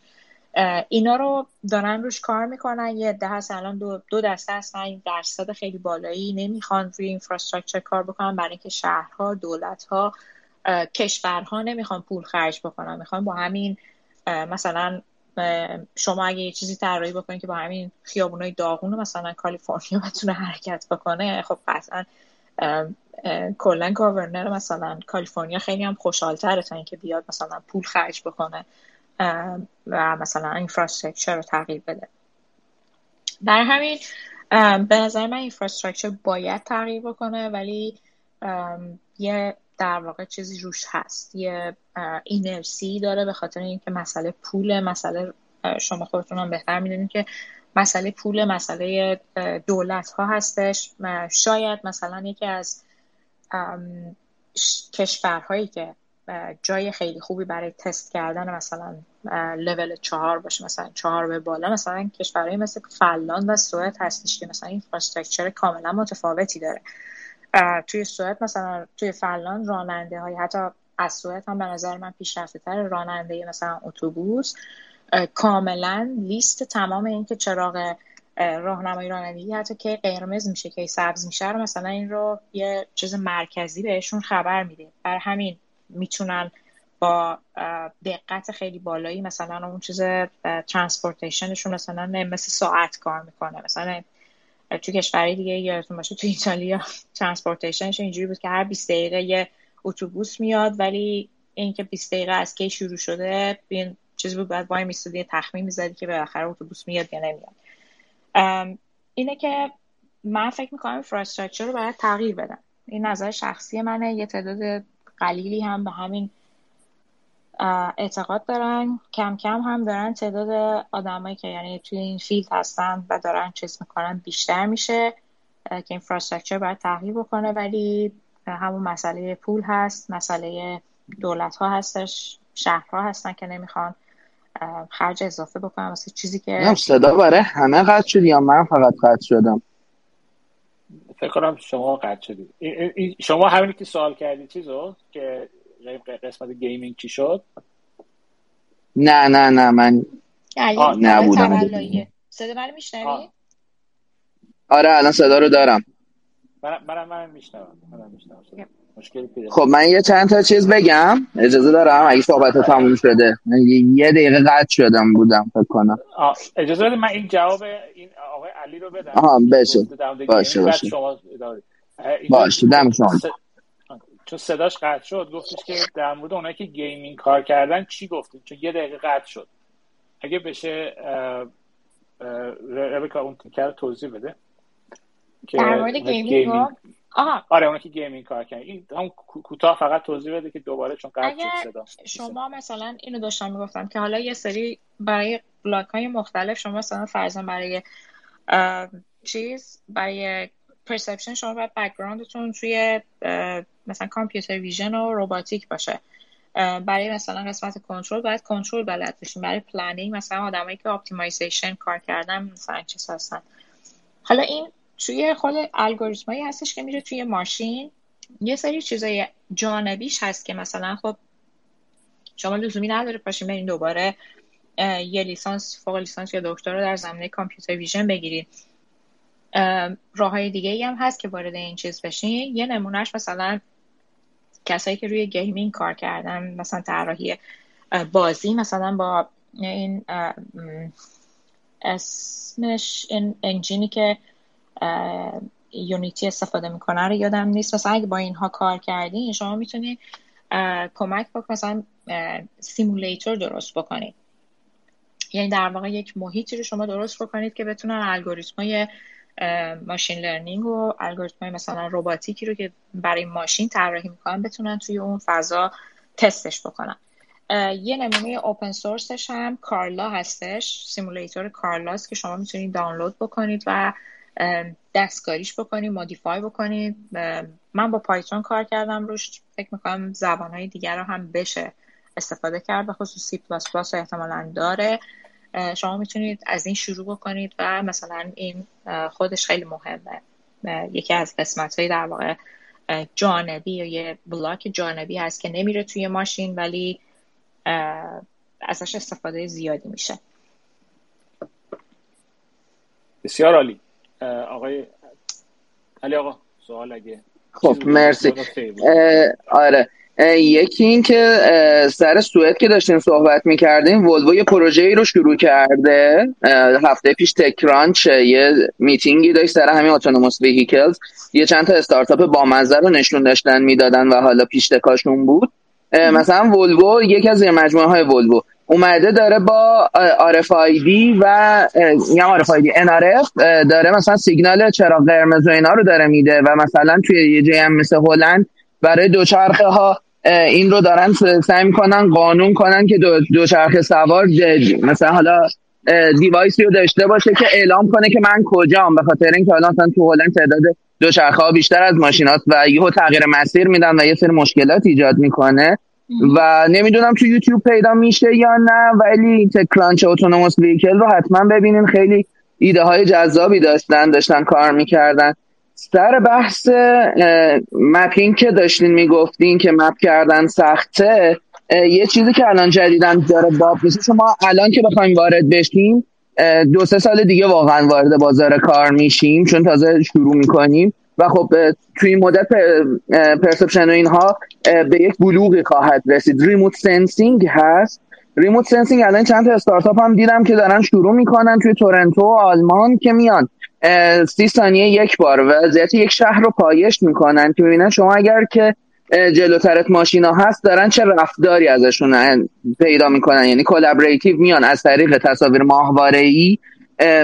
S2: اینا رو دارن روش کار می‌کنن. یه ده هست الان دو, دو دسته هستن. درصد خیلی بالایی نمی‌خوان روی اینفراستراکچر کار بکنن. برای اینکه شهرها دولتها کشورها نمی‌خوان پول خرج بکنن. می‌خوان با همین مثلا شما اگه یه چیزی طراحی بکنید که با همین خیابونای داغون مثلا کالیفرنیا بتونه حرکت بکنه خب قطعا کلا گاورنر مثلا کالیفرنیا خیلی هم خوشحالتره تا اینکه بیاد مثلا پول خرج بکنه و مثلا اینفراسترکچر رو تغییر بده. در همین به نظر من اینفراستراکچر باید تغییر بکنه ولی یه در واقع چیزی روش هست. یه اینرسی داره به خاطر اینکه مسئله پول مسئله شما خودتون هم بهتر می‌دونید که مسئله پول مسئله دولت ها هستش. شاید مثلا یکی از کشورهایی که جای خیلی خوبی برای تست کردن مثلا لول چهار باشه مثلا چهار به بالا مثلا کشورهایی مثل فنلاند و سوئد هستش که مثلا اینفراستراکچر کاملا متفاوتی داره. توی سوئد مثلا توی فنلاند راننده های حتی از سوئد هم به نظر من پیشرفته تر راننده مثلا اتوبوس. کاملا لیست تمام این که چراغ راهنمایی رانندگی حتی که قرمز میشه که سبز میشه رو مثلا این رو یه چیز مرکزی بهشون خبر میده. بر همین می‌تونن با دقت خیلی بالایی مثلا اون چیز transportation شون مثلا مثل ساعت کار می‌کنه. مثلا تو کشوری دیگه یادتون باشه تو ایتالیا transportation ش اینجوری بود که هر 20 دقیقه یه اتوبوس میاد ولی اینکه 20 دقیقه از کی شروع شده این چیزی بود بعد وای میستادی تخمین می‌زدی که بالاخره اتوبوس میاد یا نمیاد. اینه که من فکر می‌کنم infrastructure رو باید تغییر بدم. این نظر شخصی منه یه تعداد قلیلی هم به همین اعتقاد دارن. کم کم هم دارن تعداد آدمایی که یعنی توی این فیلد هستن و دارن چیز می‌کنن بیشتر میشه. که اینفراستراکچر باید تغییر بکنه ولی همون مسئله پول هست مسئله دولت ها هستش شهرها هستن که نمی‌خوان خرج اضافه بکنم واسه چیزی که
S3: صدا برای همه قطع شد یا من فقط قطع شدم؟
S1: فکر کنم شما قطع شدید شما همینی که سوال کردی چیزو؟ که قسمت gaming چی شد؟
S3: نه نه نه من نبودم
S2: صدا من میشنوی؟
S3: آره الان صدا رو دارم.
S1: من من من میشنوم
S3: خب من یه چند تا چیز بگم. اجازه دارم اگه صحبت تموم شده. یه دقیقه قطع شدم بودم فکر کنم.
S1: اجازه بده من این جواب این آقای علی رو بدم.
S3: آها بشه. باشه باشه. باشه دم شما.
S1: چون صداش قطع شد گفتش که در مورد اونایی که گیمینگ کار کردن چی گفتیم چون یه دقیقه قطع شد. اگه بشه ربکا اون تیکر توضیح بده.
S2: در مورد گیمینگ آها.
S1: آره اون که گیمینگ کار کردن. این هم کوتاه فقط توضیح بده که دوباره چون قطع شد صدا.
S2: شما مثلا اینو داشتم می‌گفتم که حالا یه سری برای block های مختلف شما مثلا فرضاً برای چیز برای perception شما باید background تون توی مثلا computer vision و روباتیک باشه. برای مثلا قسمت کنترل باید کنترل بلد باشیم برای planning مثلا آدمایی که optimization کار کردن مثلا چه هستن. حالا این توی خود الگوریتمایی هستش که میره توی ماشین. یه سری چیزای جانبیش هست که مثلا خب شما لزومی نداره پاشین برین دوباره یه لیسانس فوق لیسانس یا دکتر رو در زمینه computer vision بگیرید راه های دیگه هم هست که وارد این چیز بشین. یه نمونهش مثلا کسایی که روی gaming کار کردن مثلا طراحی بازی مثلا با این اسمش این engine ی که Unity استفاده می‌کنه رو یادم نیست. مثلا اگه با اینها کار کردین شما می‌تونید کمک با مثلا simulator درست بکنید یعنی در واقع یک محیطی رو شما درست بکنید که بتونن الگوریتم های machine learning و الگوریتم های مثلا روباتیکی رو که برای ماشین طراحی می‌کنن بتونن توی اون فضا تستش بکنن. یه نمونه open source ش هم CARLA هستش simulator CARLA ست که شما می‌تونید دانلود بکنید و دستکاریش بکنید modify بکنید. من با Python کار کردم روش فکر می‌کنم زبانهای دیگر رو هم بشه استفاده کرد به خصوص سی پلاس پلاس احتمالا داره. شما می‌تونید از این شروع بکنید و مثلا این خودش خیلی مهمه. یکی از قسمت های در واقع جانبی یا یه block جانبی هست که نمیره توی ماشین ولی ازش استفاده زیادی میشه.
S1: بسیار عالی. آقای علی آقا سوال اگه
S3: خب مرسی. آره. یکی این که سر سوئد که داشتیم صحبت می‌کردیم ولوو یه پروژه ای رو شروع کرده. هفته پیش تکرانچ یه میتینگی داشت سر همین اتونوموس ویهیکلز یه چند تا استارتاپ بامزه رو نشون داشتن می‌دادن و حالا پیشتکاشون بود. مثلا ولوو یکی از مجموعه های ولوو. اومده داره با RFID و یا RFID NRF داره مثلا سیگنال چراغ قرمز و اینا رو داره میده و مثلا توی یه جایی هم مثل هلند برای دوچرخه ها این رو دارن سعی می‌کنن قانون کنن که دو دوچرخه سوار مثلا حالا دیوایسی رو داشته باشه که اعلام کنه که من کجام. به خاطر اینکه حالا مثلا تو هلند تعداد دوچرخه ها بیشتر از ماشینات و یهو تغییر مسیر میدن و یه سری مشکلات ایجاد می‌کنه. و نمی‌دونم تو یوتیوب پیدا میشه یا نه ولی تکرانچ اتونوموس ویکل رو حتما ببینین. خیلی ایده های جذابی داشتن داشتن کار می‌کردن. سر بحث مپینگ که داشتین می‌گفتین که مپ کردن سخته یه چیزی که الان جدیدن داره باب میشه. شما الان که بخوایم وارد بشیم دو سه سال دیگه واقعا وارد بازار کار میشیم چون تازه شروع می‌کنیم و خب توی این مدت perception و اینها به یک بلوغی خواهد رسید. remote sensing هست. remote sensing الان چند تا استارتاپ هم دیدم که دارن شروع می‌کنن توی تورنتو آلمان که میان. سی ثانیه یک بار وضعیت یک شهر رو پایش می‌کنن که ببینن شما اگر که جلوترت ماشینا هست دارن چه رفتاری ازشون پیدا می‌کنن؟ یعنی collaborative میان از طریق تصاویر ماهواره ای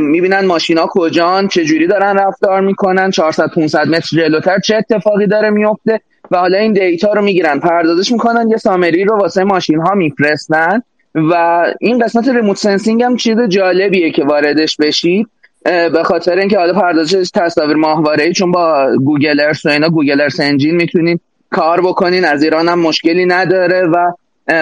S3: می‌بینن ماشینا کجان چه جوری دارن رفتار می‌کنن 400 500 متر جلوتر چه اتفاقی داره میفته و حالا این data رو می‌گیرن پردازش می‌کنن یه summary رو واسه ماشین ها میفرستن و این قسمت remote sensing هم چیز جالبیه که واردش بشید. به خاطر اینکه حالا پردازش تصاویر ماهواره ای چون با Google Earth و اینا Google Earth Engine می‌تونین کار بکنین از ایران هم مشکلی نداره و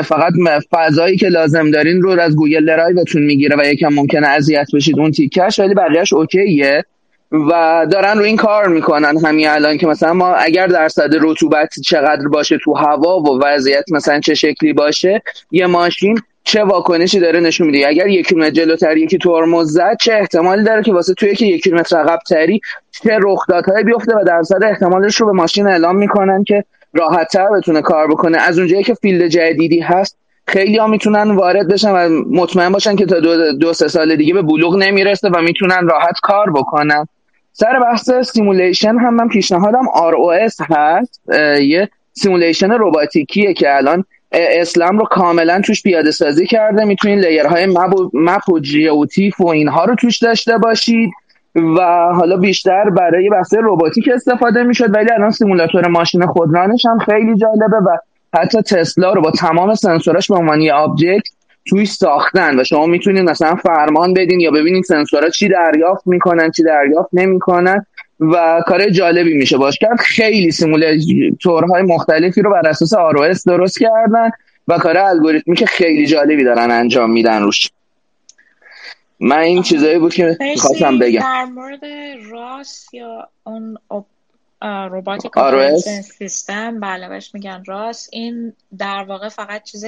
S3: فقط فضایی که لازم دارین رو از گوگل درایوتون می‌گیره و یکم ممکنه اذیت بشید اون تیکش ولی بقیهش اوکیه و دارن رو این کار می‌کنن. همین الان که مثلا ما اگر درصد رطوبت چقدر باشه تو هوا و وضعیت مثلا چه شکلی باشه یه ماشین چه واکنشی داره نشون میده؟ اگر یک کیلومتر جلوتر یکی ترمز زد چه احتمالی داره که واسه توی که یک کیلومتر عقب تری چه رخدادهایی بیفته و درصد احتمالش رو به ماشین اعلام می‌کنن که راحتتر بتونه کار بکنه؟ از اونجایی که field جدیدی هست خیلی ها می‌تونن وارد بشن و مطمئن باشن که تا دو, دو سه سال دیگه به بلوغ نمی‌رسه و می‌تونن راحت کار بکنن. سر بحث simulation هم من پیشنهادم ROS هست. یه simulation رباتیکیه که الان SLAM رو کاملا توش پیاده سازی کرده. می‌تونید layer های map و GeoTIFF و اینها رو توش داشته باشید و حالا بیشتر برای بحث رباتیک استفاده می‌شد. ولی الان simulator ماشین خودرانش هم خیلی جالبه و حتی تسلا رو با تمام سنسوراش به عنوان object توش ساختن و شما می‌تونید مثلا فرمان بدین یا ببینید سنسورها چی دریافت می‌کنن چی دریافت نمی‌کنن. و کار جالبی میشه باش. کرد خیلی simulator های مختلفی رو بر اساس ROS درست کردن و کار الگوریتمی که خیلی جالبی دارن انجام میدن روش. من این چیزایی بود که خواستم بگم.
S2: در مورد ROS یا اون robotic system بله بهش میگن ROS. این در واقع فقط چیز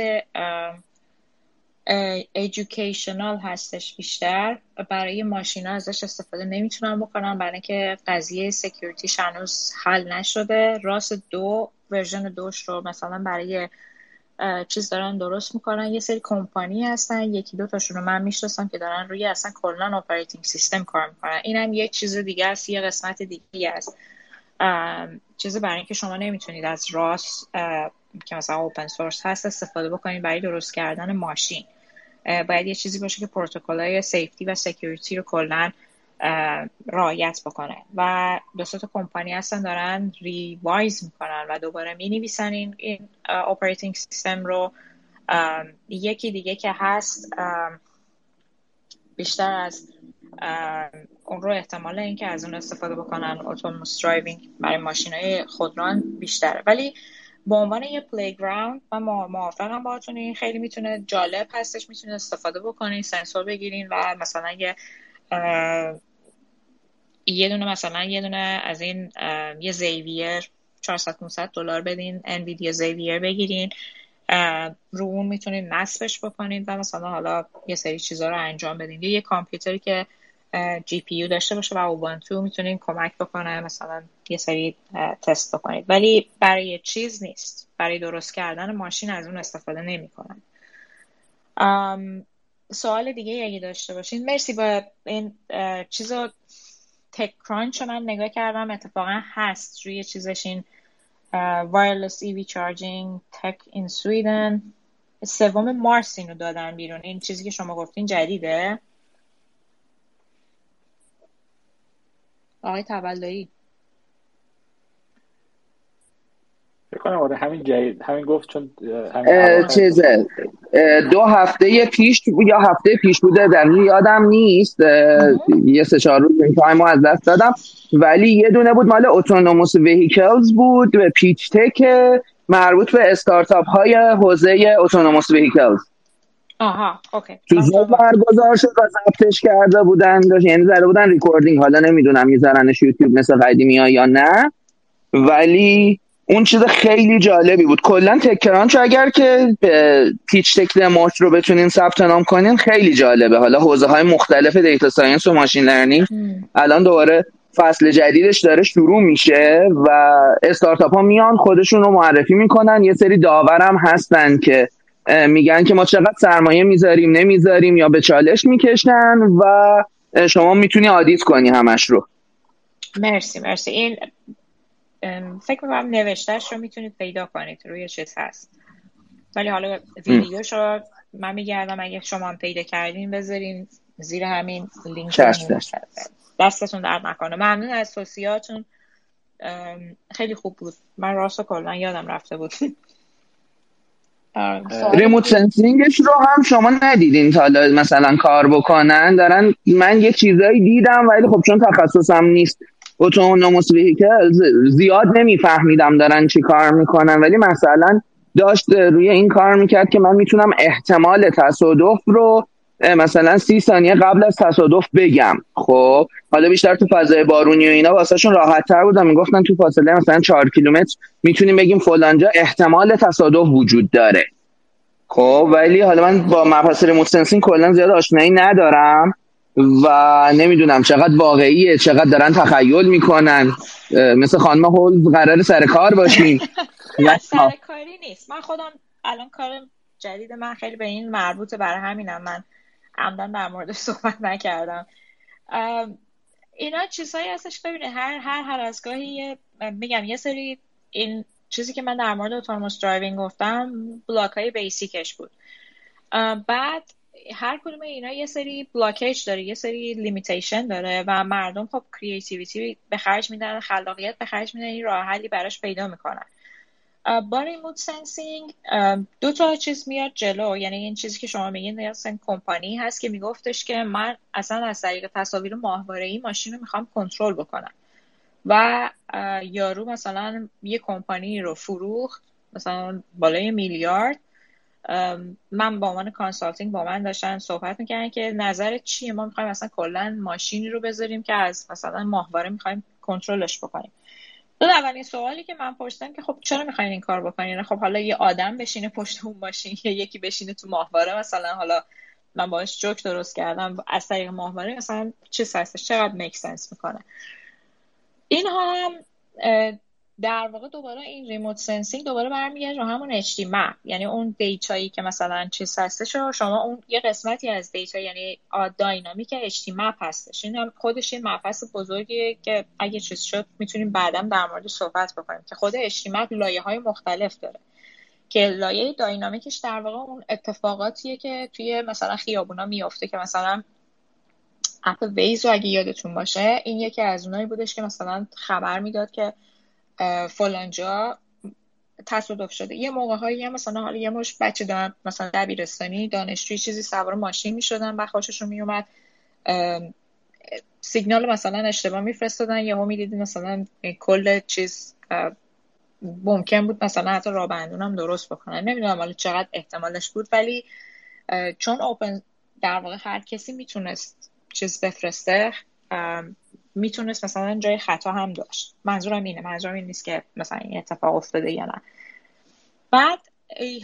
S2: educational هستش بیشتر برای ماشینا ازش استفاده نمی‌تونن بکنن برای اینکه قضیه security ش هنوز حل نشده. ROS دو ورژن دوش رو مثلا برای چیز دارن درست می‌کنن. یه سری کمپانی هستن یکی دو تاشون رو من می‌شناسم که دارن روی اصلا کلا operating system کار می‌کنن. اینم یه چیز دیگه است یه قسمت دیگه است. چیزی برای اینکه شما نمی‌تونید از ROS که مثلا open source هست استفاده بکنید برای درست کردن ماشین. باید یه چیزی باشه که پروتکل های safety و security رو کلا رعایت بکنه. و دو تا کمپانی هستن دارن revise می‌کنن و دوباره می نویسن این, این سیستم رو. یکی دیگه که هست بیشتر از اون رو احتمال اینکه از اون استفاده بکنن autonomous driving برای ماشین های خودران بیشتره. ولی به عنوان یه playground موافقم باهاتون. این خیلی می‌تونه جالب هستش می‌تونه استفاده بکنین سنسور بگیرین و مثلا یه یه دونه مثلا یه دونه از این یه Xavier 400 500 دلار بدین NVIDIA Xavier بگیرین. رو اون می‌تونین نصبش بکنین و مثلا حالا یه سری چیزها رو انجام بدین. یه کامپیوتری که جی پی داشته باشه و اوبانتو می‌تونین کمک بکنه مثلا یه سری تست بکنید. ولی برای چیز نیست. برای درست کردن ماشین از اون استفاده نمی‌کنن. سوال دیگه اگه داشته باشین. مرسی با این چیز تک کرانچ من نگاه کردم. اتفاقا هست روی چیزش این وایرلس ایوی چارجینگ تک این سویدن سوم مارس اینو دادن بیرون. این چیزی که شما گفتین جدیده. آقای تولایی
S1: کنم آره همین جدید همین گفت چون همین
S3: چیزه. دو هفته پیش یا هفته پیش بوده در یادم نیست. یه سه چهار روز این تایم از دست دادم. ولی یه دونه بود مال autonomous vehicles بود به pitch تک مربوط به استارتاپ های حوزه autonomous vehicles
S2: آها okay.
S3: تو زوم برگزار شد و ضبطش کرده بودن داشت یعنی زده بودن recording حالا نمی‌دونم میذارنش یوتیوب مثل قدیمی ها یا نه. ولی اون چیز خیلی جالبی بود. کلا TechCrunch اگر که pitch تک دموش رو بتونین ثبت نام کنین خیلی جالبه. حالا حوزه های مختلف data science و machine learning الان دوباره فصل جدیدش داره شروع میشه و استارتاپ ها میان خودشون رو معرفی می‌کنن. یه سری داورم هستن که میگن که ما چقدر سرمایه می‌ذاریم نمی‌ذاریم یا به چالش می‌کشن و شما می‌تونی آدیت کنی همش رو.
S2: مرسی مرسی. این فکر می‌کنم نوشتهش رو می‌تونید پیدا کنید روی چیز هست. ولی حالا ویدیوش رو من میگردم اگه شما هم پیدا کردین بذارین زیر همین لینک دستتون درد نکنه. ممنون از توصیهاتون خیلی خوب بود. من راست کلا یادم رفته بود.
S3: ریموت سنسینگش رو هم شما ندیدین. تا مثلا کار بکنن دارن من یه چیزایی دیدم ولی خب چون تخصصم نیست اتونوموس ویکل زیاد نمیفهمیدم دارن چی کار می‌کنن ولی مثلا داشت روی این کار می‌کرد که من می‌تونم احتمال تصادف رو مثلا سی ثانیه قبل از تصادف بگم. خب حالا بیشتر تو فضای بارونی و اینا واسهشون راحت تر بودم. می‌گفتن تو فاصله مثلا چهار کیلومتر می‌تونیم بگیم فلانجا احتمال تصادف وجود داره. خب ولی حالا من با مبحث remote sensing کلا زیاد آشنایی ندارم. و نمی‌دونم چقدر واقعیه چقدر دارن تخیل می‌کنن. مثل خانم هول قرار سر کار باشیم
S2: سر کاری نیست. من خودم الان کار جدید من خیلی به این مربوطه برای همینم. من عمدن در مورد صحبت نکردم. اینا چیزهایی هستش ببینه هر هر هر از گاهی میگم یه سری این چیزی که من در مورد autonomous driving گفتم block های basic ش بود بعد هر کدوم اینا یه سری blockage داره یه سری limitation داره و مردم خب creativity به خرج میدن خلاقیت به خرج میدن این راه حلی براش پیدا می‌کنن. با remote sensing دو تا چیز میاد جلو. یعنی این چیزی که شما میگین اصلا کمپانی هست که میگفتش که من اصلا از طریق تصاویر ماهواره ای ماشین رو می‌خوام کنترل بکنم. و یارو مثلا یه کمپانی رو فروخت مثلا بالای میلیارد. من با عنوان consulting با من داشتن صحبت می‌کردن که نظر چیه؟ ما می‌خوایم مثلا کلا ماشینی رو بذاریم که از مثلا ماهواره می‌خوایم کنترلش بکنیم. اون اولین سوالی که من پرسیدم که خب چرا می‌خواین این کار بکنین؟ خب حالا یه آدم بشینه پشت اون ماشین یا یکی بشینه تو ماهواره مثلا حالا من باش جوک درست کردم از طریق ماهواره مثلا چه هستش چقدر make sense می‌کنه؟ اینها هم در واقع دوباره این remote sensing دوباره برمیگرده رو همون اچ یعنی اون data یی که مثلا چیز هستش رو شما اون یه قسمتی از data یعنی dynamic مپ هستش. این هم خودش یه مبحث بزرگیه که اگه چیز شد می‌تونیم بعدا در مورد صحبت بکنیم که خود اچ مپ لایه های مختلف داره. که لایه داینامیکش در واقع اون اتفاقاتیه که توی مثلا خیابونا میافته که مثلا اپ ویز رو اگه یادتون باشه این یکی از اونایی بودش که مثلا خبر می‌داد که فلانجا تصادف شده. یه موقع هایی مثلا حالا یه مش بچه دارن مثلا دبیرستانی دانشجوی چیزی سوار ماشین می‌شدن و خوششون میومد سیگنال مثلا اشتباه میفرستادن یهو می‌دیدی مثلا کل چیز ممکن بود مثلا حتی هم درست بکنن. نمی‌دونم حالا چقدر احتمالش بود ولی چون open در واقع هر کسی می‌تونست چیز بفرسته می‌تونست مثلا جای خطا هم داشت. منظورم اینه. منظورم این نیست که مثلا این اتفاق افتاده یا نه. بعد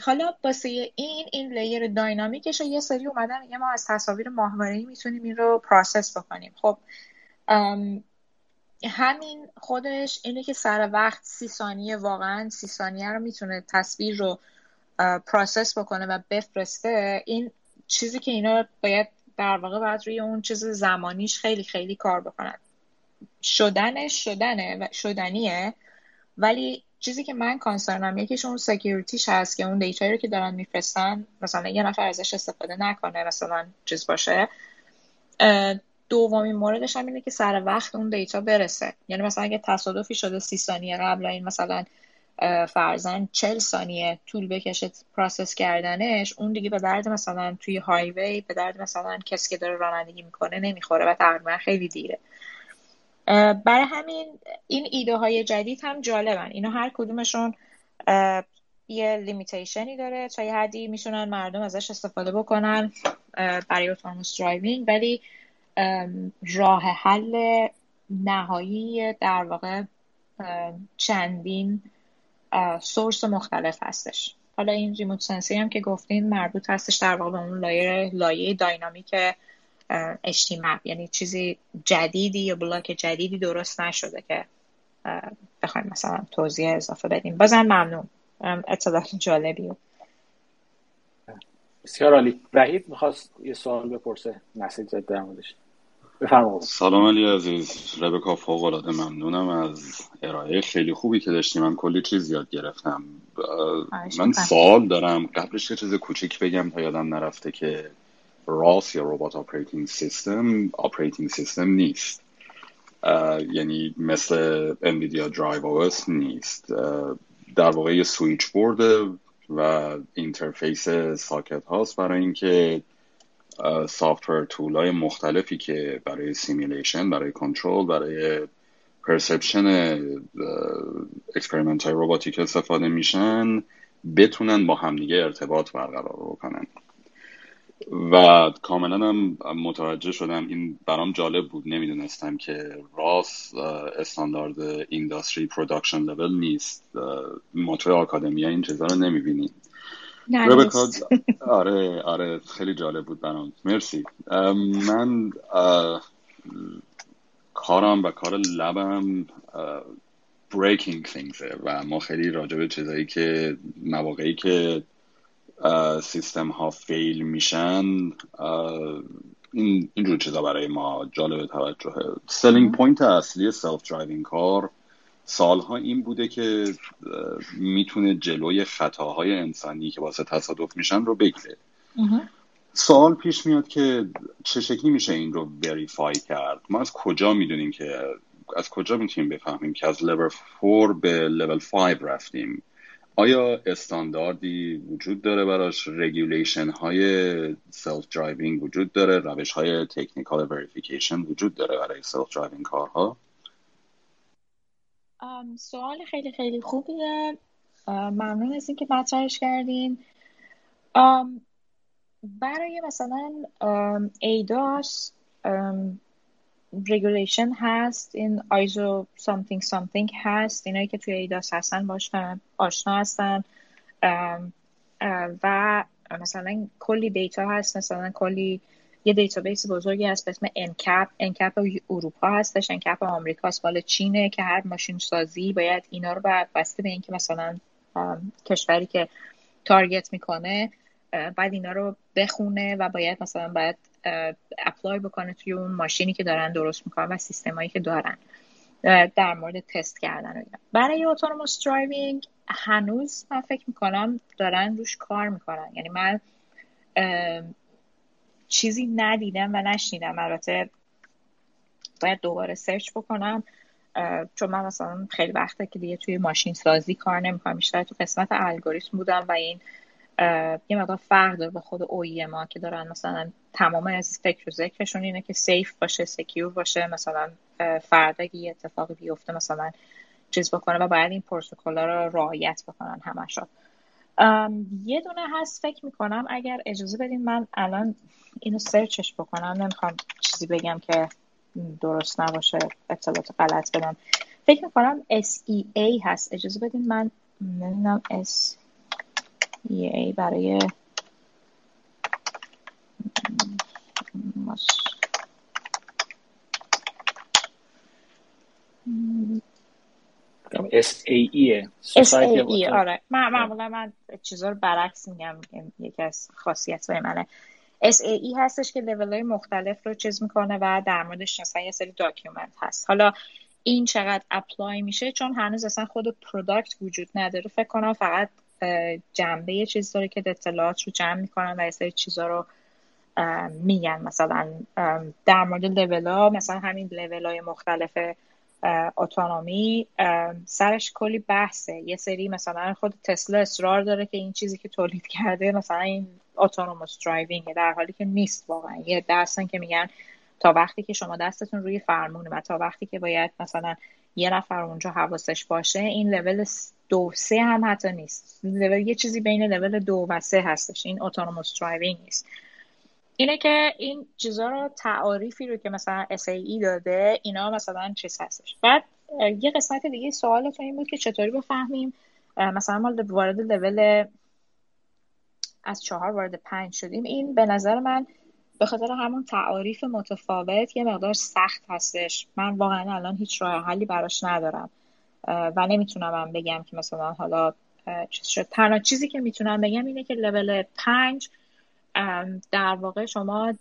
S2: حالا واسه این این layer dynamic ش یه سری اومدن یه ما از تصاویر ماهواره‌ای می‌تونیم این رو process بکنیم. خب همین خودش اینه که سر وقت سی ثانیه واقعا سی ثانیه رو می‌تونه تصویر رو process بکنه و بفرسته. این چیزی که اینا باید در واقع باید روی اون چیز زمانیش خیلی خیلی کار بکنن. شدنش شدنه و شدنیه. ولی چیزی که من concern م یکیش اون security ش هست که اون data یی رو که دارن میفرستن مثلا یه نفر ازش استفاده نکنه مثلا چیز باشه. دومین موردش هم اینه که سر وقت اون data برسه. یعنی مثلا اگه تصادفی شده سی ثانیه قبل این مثلا فرضا چهل ثانیه طول بکشه process کردنش اون دیگه به درد مثلا توی highway به درد مثلا کسی که داره رانندگی می‌کنه نمی‌خوره و تقریبا خیلی دیره. برای همین این ایده های جدید هم جالبن. اینا هر کدومشون یه limitation ی داره. تا یه حدی می‌تونن مردم ازش استفاده بکنن برای autonomous driving ولی راه حل نهایی در واقع چندین source مختلف هستش. حالا این remote sensing هم که گفتین مربوط هستش در واقع به اون لایه لایه dynamic اجتماع یعنی چیزی جدیدی یا block جدیدی درست نشده که بخوایم مثلا توضیح اضافه بدیم. بازم ممنون. اطلاعات جالبی
S1: بسیار عالی. وحید می‌خواست یه سوال بپرسه. message در موردش.
S4: سلام علی عزیز. ربکا فوق العاده ممنونم از ارائه خیلی خوبی که داشتیم من کلی چیز یاد گرفتم. من سوال دارم. قبلش یه چیز کوچیک بگم تا یادم نرفته که ROS یا Robot Operating System operating system نیست یعنی مثل NVIDIA Drive OS نیست. در واقع یه switchboard و interface socket هاست برای اینکه software tool های مختلفی که برای simulation برای کنترل برای perception experiment های robotic استفاده میشن بتونن با همدیگه ارتباط برقرار بکنن. و کاملا هم متوجه شدم. این برام جالب بود. نمی‌دونستم که ROS standard industry production level نیست. ما توی academia این چیزا رو نمی‌بینیم. ربکا آره آره خیلی جالب بود برام. مرسی. من کارم و کار لبم breaking things و ما خیلی راجع به چیزایی که مواقعی که سیستم ها fail میشن. این اینجور چیزا برای ما جالب توجهه. selling point اصلی self-driving car سالها این بوده که می‌تونه جلوی خطاهای انسانی که واسه تصادف میشن رو بگیره. سوال پیش میاد که چه شکلی میشه این رو verify کرد؟ ما از کجا می‌دونیم که از کجا می‌تونیم بفهمیم که از لول 4 به لول 5 رفتیم؟ آیا استانداردی وجود داره براش؟ regulation های self-driving وجود داره؟ روش های technical verification وجود داره برای self-driving car ها
S2: سوال خیلی خیلی خوبیه. ممنون از اینکه مطرحش کردین. برای مثلا ADAS regulation هست این ISO something something هست اینایی که توی ADAS هستن باش آشنا هستن. و مثلا کلی data هست مثلا کلی یه database بزرگی هست به اسم NCAP NCAP اروپا هستش NCAP آمریکا مال چینه که هر ماشین سازی باید اینا رو باید بسته به اینکه مثلا کشوری که target می‌کنه باید اینا رو بخونه و باید مثلا باید apply بکنه توی اون ماشینی که دارن درست می‌کنن و سیستمایی که دارن. در مورد تست کردن برای autonomous driving هنوز من فکر می‌کنم دارن روش کار می‌کنن. یعنی من چیزی ندیدم و نشنیدم. البته باید دوباره search بکنم چون من مثلا خیلی وقته که دیگه توی ماشین سازی کار نمی‌کنم. بیشتر تو قسمت الگوریتم بودم و این یه مقدار فرق داره با خود OEM ها که دارن مثلا تمام از فکر و ذکرشون اینه که safe باشه secure باشه. مثلا فردا یه اتفاقی بیفته مثلا چیز بکنه و باید این پروتکل رو رعایت بکنن همشون یه دونه هست فکر می‌کنم اگر اجازه بدین من الان اینو سرچش بکنم. نمی‌خوام چیزی بگم که درست نباشه اطلاعات غلط بدم. فکر می‌کنم SEA هست. اجازه بدین من نمی‌دونم SEA برای
S1: SAE
S2: SAE آره. من معمولا من چیزا رو برعکس میگم. یکی از خاصیت های منه SAE هستش که لیول های مختلف رو چیز می‌کنه و در موردش مثلا یه سری document هست. حالا این چقدر apply میشه؟ چون هنوز اصلا خود product وجود نداره. فکر کنم فقط جنبه یه چیز داره که اطلاعات رو جمع می‌کنن و یه سری چیزا رو میگن مثلا در مورد لیول ها مثلا همین لیول های مختلف autonomy سرش کلی بحثه. یه سری مثلا خود تسلا اصرار داره که این چیزی که تولید کرده مثلا این autonomous driving در حالی که نیست واقعا. یه درسن که میگن تا وقتی که شما دستتون روی فرمونه و تا وقتی که باید مثلا یه نفر اونجا حواسش باشه این لول دو سه هم حتی نیست. لول یه چیزی بین لول دو و سه هستش. این autonomous driving نیست. اینه که این چیزا رو تعاریفی رو که مثلا SAE داده اینا مثلا چیز هستش. بعد یه قسمت دیگه سوالتون این بود که چطوری بفهمیم مثلا ما وارد لول از چهار وارد پنج شدیم. این به نظر من به خاطر همون تعاریف متفاوت یه مقدار سخت هستش. من واقعا الان هیچ راه حلی براش ندارم. و نمی‌تونم هم بگم که مثلا حالا چیز شد. تنها چیزی که می‌تونم بگم اینه که لول پنج در واقع شما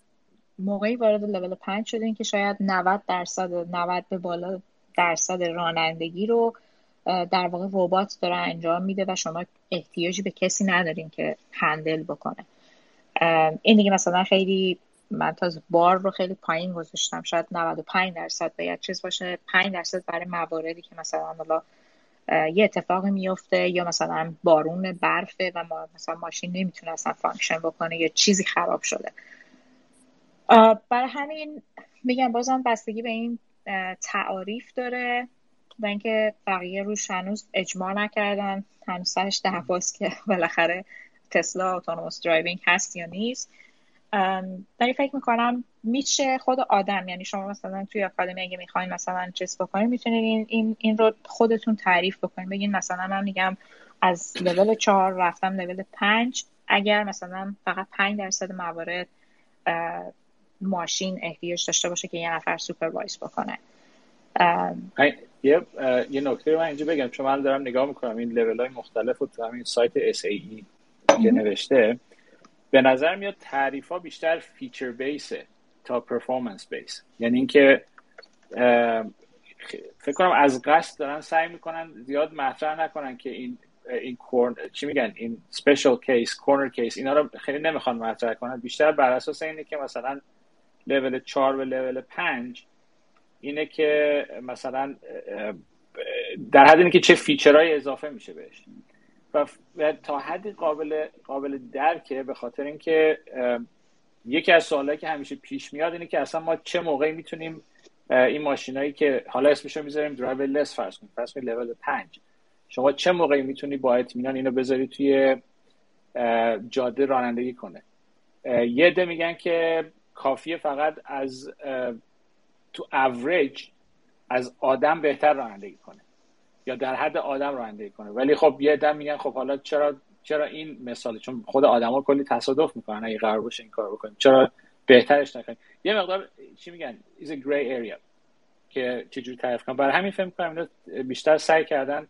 S2: موقعی وارد لول پنج شدین که شاید 90 درصد 90 به بالا درصد رانندگی رو در واقع ربات داره انجام میده و شما احتیاجی به کسی ندارین که handle بکنه. این دیگه مثلا خیلی من تا بار رو خیلی پایین گذاشتم. شاید 95 درصد باید چیز باشه. 5 درصد برای مواردی که مثلا حالا یه اتفاقی میفته یا مثلا بارون برفه و ما مثلا ماشین نمی‌تونه اصلا function بکنه یا چیزی خراب شده. برای همین میگم بازم بستگی به این تعاریف داره و اینکه بقیه روش هنوز اجماع نکردن. هنوز سرش دعواست که بالاخره تسلا autonomous driving هست یا نیست. ولی فکر می‌کنم میشه خود آدم یعنی شما مثلا توی آکادمی اگه می‌خواین مثلا چیز بکنین می‌تونید این, این, این رو خودتون تعریف بکنین. بگین مثلا من میگم از لول چهار رفتم لول پنج. اگر مثلا فقط پنج درصد موارد ماشین احتیاج داشته باشه که یه نفر supervise بکنه.
S1: یه یه نکته من اینجا بگم. چون من دارم نگاه می‌کنم. این لول های مختلف رو تو همین سایت SAE که نوشته. به نظر میاد تعریف ها بیشتر feature base ه تا performance base یعنی اینکه فکر کنم از قصد دارن سعی می‌کنن زیاد مطرح نکنن که این این corner چی میگن؟ این special case corner case اینا رو خیلی نمی‌خوان مطرح کنن. بیشتر بر اساس اینه که مثلا لول 4 و لول 5 اینه که مثلا در حد اینه که چه feature های اضافه میشه بهش. و تا حدی قابل قابل درکه به خاطر اینکه یکی از سوالایی که همیشه پیش میاد اینه که اصلا ما چه موقعی می‌تونیم این ماشینایی که حالا اسمش رو می‌ذاریم driverless فرض کنیم فرض کنیم لول 5 شما چه موقعی می‌تونی با اطمینان اینو بذاری توی جاده رانندگی کنه؟ یه ده میگن که کافیه فقط از تو اوریج از آدم بهتر رانندگی کنه. یا در حد آدم رانندگی کنه. ولی خب یه دم میگن خب حالا چرا چرا این مثال چون خود آدما کلی تصادف می‌کنن. اگه قرار باشه این کار بکنیم. چرا بهترش نکنیم؟ یه مقدار چی میگن؟ Is a gray area. که چجوری تعریف کنم؟ برای همین فهم کنم بیشتر سعی کردن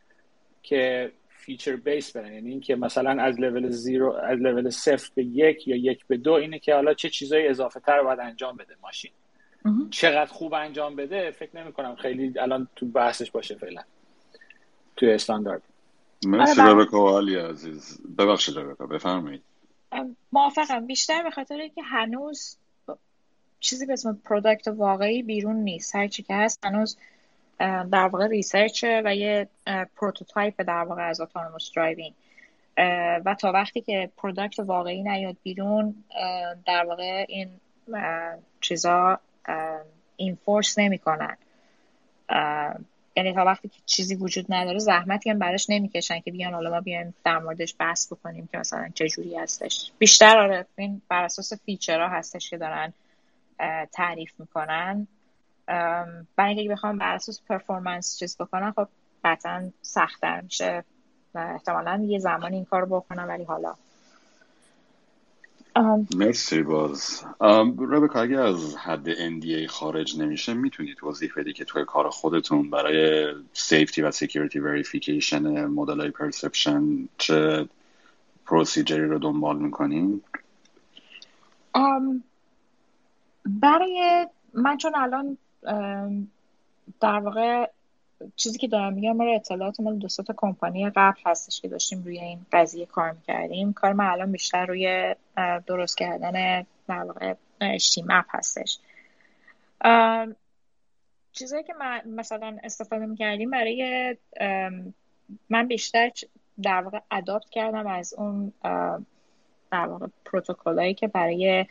S1: که feature base برن یعنی اینکه مثلا از level zero از لول صفر به یک یا یک به دو اینه که حالا چه چیزایی اضافه تر باید انجام بده ماشین. چقدر خوب انجام بده فکر نمی کنم خیلی الان تو بحثش باشه فعلا. توی استاندارد.
S4: مرسی ربکا و علی عزیز. ببخشید ربکا بفرمایید.
S2: موافقم. بیشتر به خاطر که هنوز چیزی به اسم product واقعی بیرون نیست. هر چی که هست هنوز در واقع research ه و یه prototype در واقع از autonomous driving و تا وقتی که product واقعی نیاد بیرون در واقع این چیزا enforce نمی‌کنن. یعنی تا وقتی که چیزی وجود نداره زحمتی هم براش نمی‌کشن که بیان حالا ما بیایم در موردش بحث بکنیم که مثلا چه جوری هستش. بیشتر آره این بر اساس feature ها هستش که دارن تعریف می‌کنن. برای اینکه بخوام بر اساس performance چیز بکنن خب قطعا سختتر میشه. و احتمالا یه زمانی این کار بکنم ولی حالا
S4: مرسی باز. ربکا اگه از حد NDA خارج نمیشه می‌تونید توضیح بدی که توی کار خودتون برای safety و security verification مدل های perception چه procedure ی رو دنبال می‌کنین
S2: برای من چون الان در واقع چیزی که دارم میگم ما اطلاعات مال دو تا کمپانی قبل هستش که داشتیم روی این قضیه کار می‌کردیم. کار ما الان بیشتر روی درست کردن در واقع مپ هستش. چیزایی که من مثلا استفاده می‌کردیم برای من بیشتر در واقع اداپت کردم از اون در واقع پروتکلایی که برای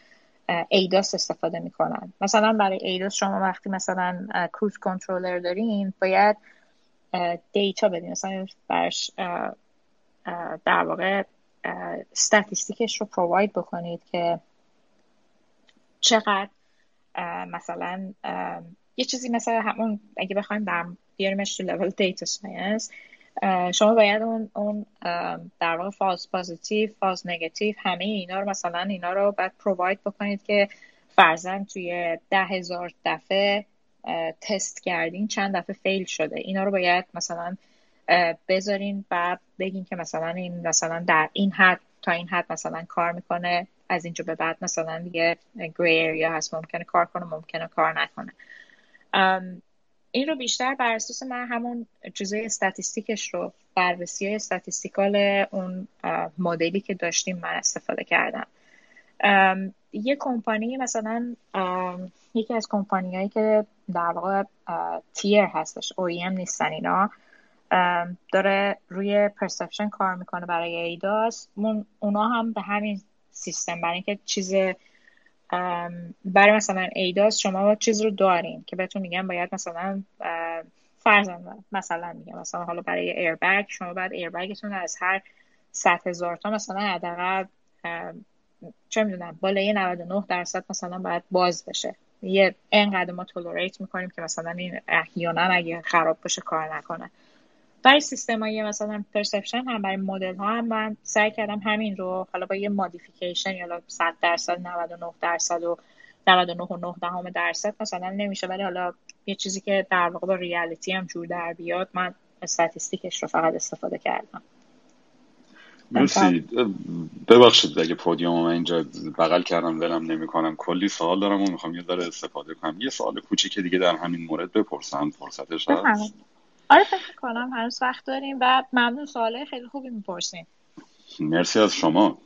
S2: ADAS استفاده می‌کنن. مثلا برای ADAS شما وقتی مثلا cruise controller دارین باید data بدین. مثلا برش در واقع statistics ش رو provide بکنید که چقدر مثلا یه چیزی مثلا همون اگه بخوایم بیاریمش تو level data science شما باید اون اون در واقع فاز پازیتیو فاز نگاتیو همه اینا رو مثلا اینا رو باید پروواید بکنید که فرزن توی ده هزار دفعه تست کردین چند دفعه فیل شده. اینا رو باید مثلا بذارین و بگین که مثلا این مثلا در این حد تا این حد مثلا کار می‌کنه از اینجا به بعد مثلا دیگه گری یا هست ممکنه کار کنه ممکنه کار نکنه. این رو بیشتر بر اساس من همون چیزای استاتیستیکش رو بررسی های استاتیستیکال اون مدلی که داشتیم من استفاده کردم. یه کمپانی مثلا یکی از کمپانی هایی که در واقع تیر هستش OEM نیستن اینا. داره روی پرسپشن کار می‌کنه برای ایداس اونا هم به همین سیستم برای اینکه چیز برای مثلا ایداس شما چیز رو دارین که بهتون میگم باید مثلا فرزن مثلا میگم مثلا حالا برای ایربگ شما باید ایربگتون از هر 100 هزار تا مثلا حداقل چه می‌دونم بالای 99 درصد مثلا باید باز بشه. یه اینقدر ما تولریت می‌کنیم که مثلا این احیانا اگه خراب بشه کار نکنه. برای سیستم های مثلا پرسپشن هم برای مدل ها هم من سعی کردم همین رو حالا با یه مادیفیکیشن یا 100 درصد 99 درصد و 99 و 9 دهم درصد مثلا نمیشه. ولی حالا یه چیزی که در واقع با ریالیتی هم جور در بیاد من استاتیستیکش رو فقط استفاده کردم.
S4: مرسی. ببخشید اگه پودیوم من اینجا بغل کردم دلم نمی‌کنم. کلی سوال دارم و می‌خوام یه ذره استفاده کنم. یه سوال کوچیک دیگه در همین مورد بپرسم فرصتش هست.
S2: آره فکر کنم هنوز وقت داریم و ممنون. سواله خیلی خوبی می‌پرسیم.
S4: مرسی از شما.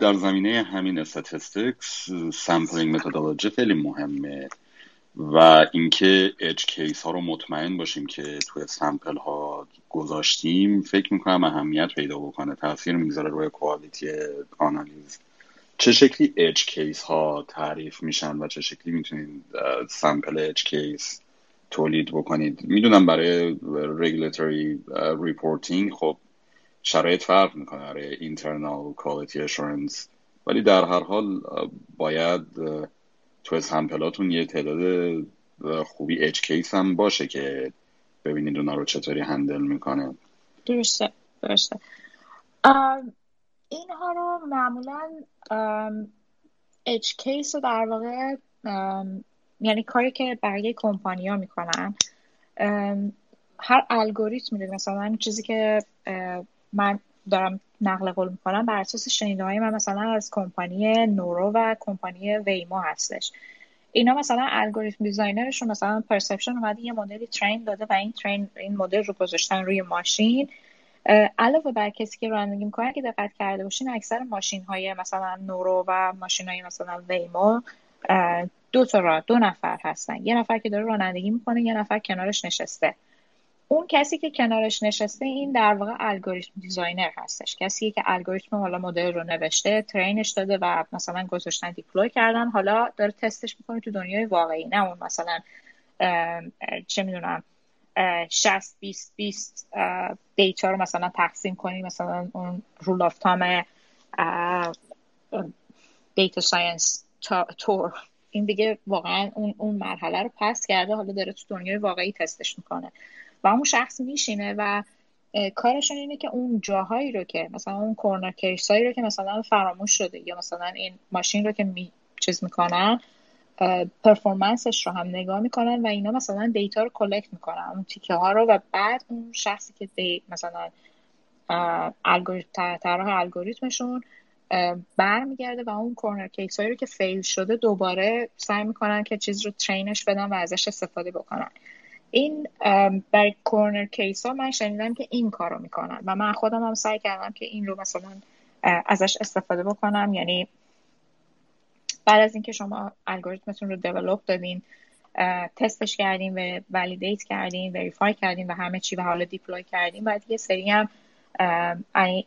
S4: در زمینه همین statistics sampling methodology خیلی مهمه و اینکه edge case ها رو مطمئن باشیم که توی sample ها گذاشتیم فکر می‌کنم اهمیت پیدا بکنه. تاثیر می‌ذاره روی quality آنالیز چه شکلی edge case ها تعریف میشن و چه شکلی می‌تونید sample edge case تولید بکنید. می‌دونم برای رگولاتوری reporting خب شرایط فرق می‌کنه برای internal quality assurance ولی در هر حال باید تو sample اتون یه تعداد خوبی edge case هم باشه که ببینید اونا رو چطوری handle می‌کنه.
S2: درسته درسته. اینها رو معمولا edge case در واقع یعنی کاری که برای کمپانی ها می‌کنن هر الگوریتم میده مثلا چیزی که من دارم نقل قول می‌کنم بر اساس شنیده های من مثلا از کمپانی نورو و کمپانی ویمو هستش. اینا مثلا الگوریتم designer شون مثلا perception اومده یه مدلی train داده و این train این مدل رو گذاشتن روی ماشین. علاوه بر کسی که رانندگی می‌کنه که دقت کرده باشین اکثر ماشین های مثلا نورو و ماشین های مثلا ویمو دو تا را دو نفر هستن. یه نفر که داره رانندگی می‌کنه یه نفر کنارش نشسته. اون کسی که کنارش نشسته این در واقع الگوریتم designer هستش. کسی که الگوریتم حالا مدل رو نوشته train ش داده و مثلا گذاشتن deploy کردن. حالا داره تستش می‌کنه تو دنیای واقعی. نه اون مثلا چه می‌دونم 60 20 20 data رو مثلا تقسیم کنی. مثلا اون rule of thumb data science طور. این دیگه واقعا اون اون مرحله رو pass کرده حالا داره تو دنیای واقعی تستش می‌کنه. و اون شخص میشینه و کارشون اینه که اون جاهایی رو که مثلا اون corner case ایی رو که مثلا فراموش شده یا مثلا این ماشین رو که می چیز می‌کنن performance ش رو هم نگاه می‌کنن و اینا مثلا data رو collect می‌کنن اون تیکه ها رو و بعد اون شخصی که دی مثلا طرح الگوریتمشون برمیگرده و اون corner case هایی رو که fail شده دوباره سعی می‌کنن که چیز رو train ش بدن و ازش استفاده بکنن. این برای corner case ها من شنیدم که این کارو می‌کنن و من خودم هم سعی کردم که این رو مثلا ازش استفاده بکنم. یعنی بعد از اینکه شما الگوریتمتون رو develop دادین تستش کردیم و validate کردیم verify کردیم و همه چی و حالا deploy کردیم بعد یه سری هم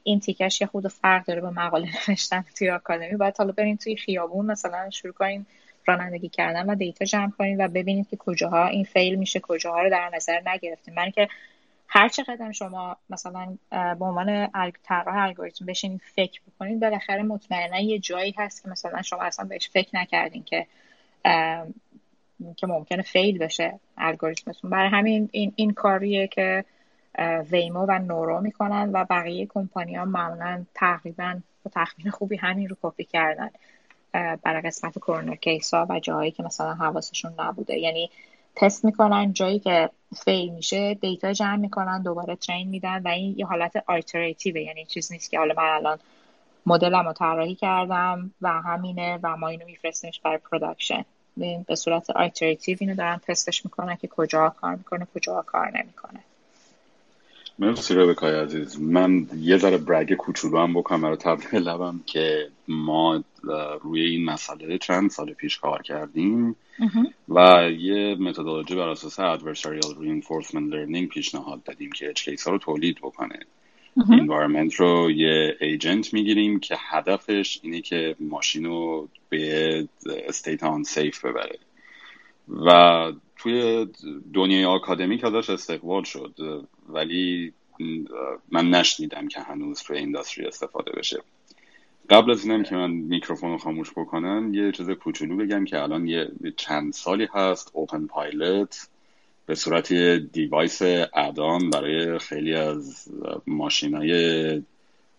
S2: این تیکش یه خود فرق داره با مقاله نوشتن توی آکادمی. باید حالا بریم توی خیابون مثلا شروع کنیم رانندگی کردن و دیتا جمع کنیم و ببینید که کجاها این فیل میشه کجاها رو در نظر نگرفتیم. من که هر چقدر شما مثلا به عنوان طراح الگوریتم بشینید فکر بکنید بالاخره مطمئنا یه جایی هست که مثلا شما اصلا بهش فکر نکردین که که ممکنه فیل بشه الگوریتمتون. برای همین این, این کاریه که ویمو و نورو می‌کنن و بقیه کمپانی ها معمولا تقریبا با تخمین خوبی همین رو کپی کردن برای قسمت corner case ها و جاهایی که مثلا حواسشون نبوده. یعنی تست می‌کنن جایی که fail میشه data جمع می‌کنن دوباره train میدن و این یه حالت iterative ه. یعنی چیز نیست که حالا من الان مدلم رو طراحی کردم و همینه و ما اینو میفرستیمش برای production به صورت iterative اینو دارن تستش می‌کنن که کجا کار می‌کنه کجا کار نمی‌کنه.
S4: مرسی ربکای عزیز. من یه ذره برگ کوچولو هم بکنم برای تبدیل لبم که ما روی این مسئله چند سال پیش کار کردیم و یه متدولوژی بر اساس adversarial reinforcement learning پیشنهاد دادیم که اچ ها رو تولید بکنه. environment رو یه ایجنت می‌گیریم که هدفش اینه که ماشین رو به استیت آن سیف ببره. و توی دنیای آکادمیک ازش استقبال شد. ولی من نشنیدم که هنوز توی industry استفاده بشه. قبل از اینم که من میکروفون رو خاموش بکنم یه چیز کوچولو بگم که الان یه چند سالی هست openpilot به صورت device add-on برای خیلی از ماشینای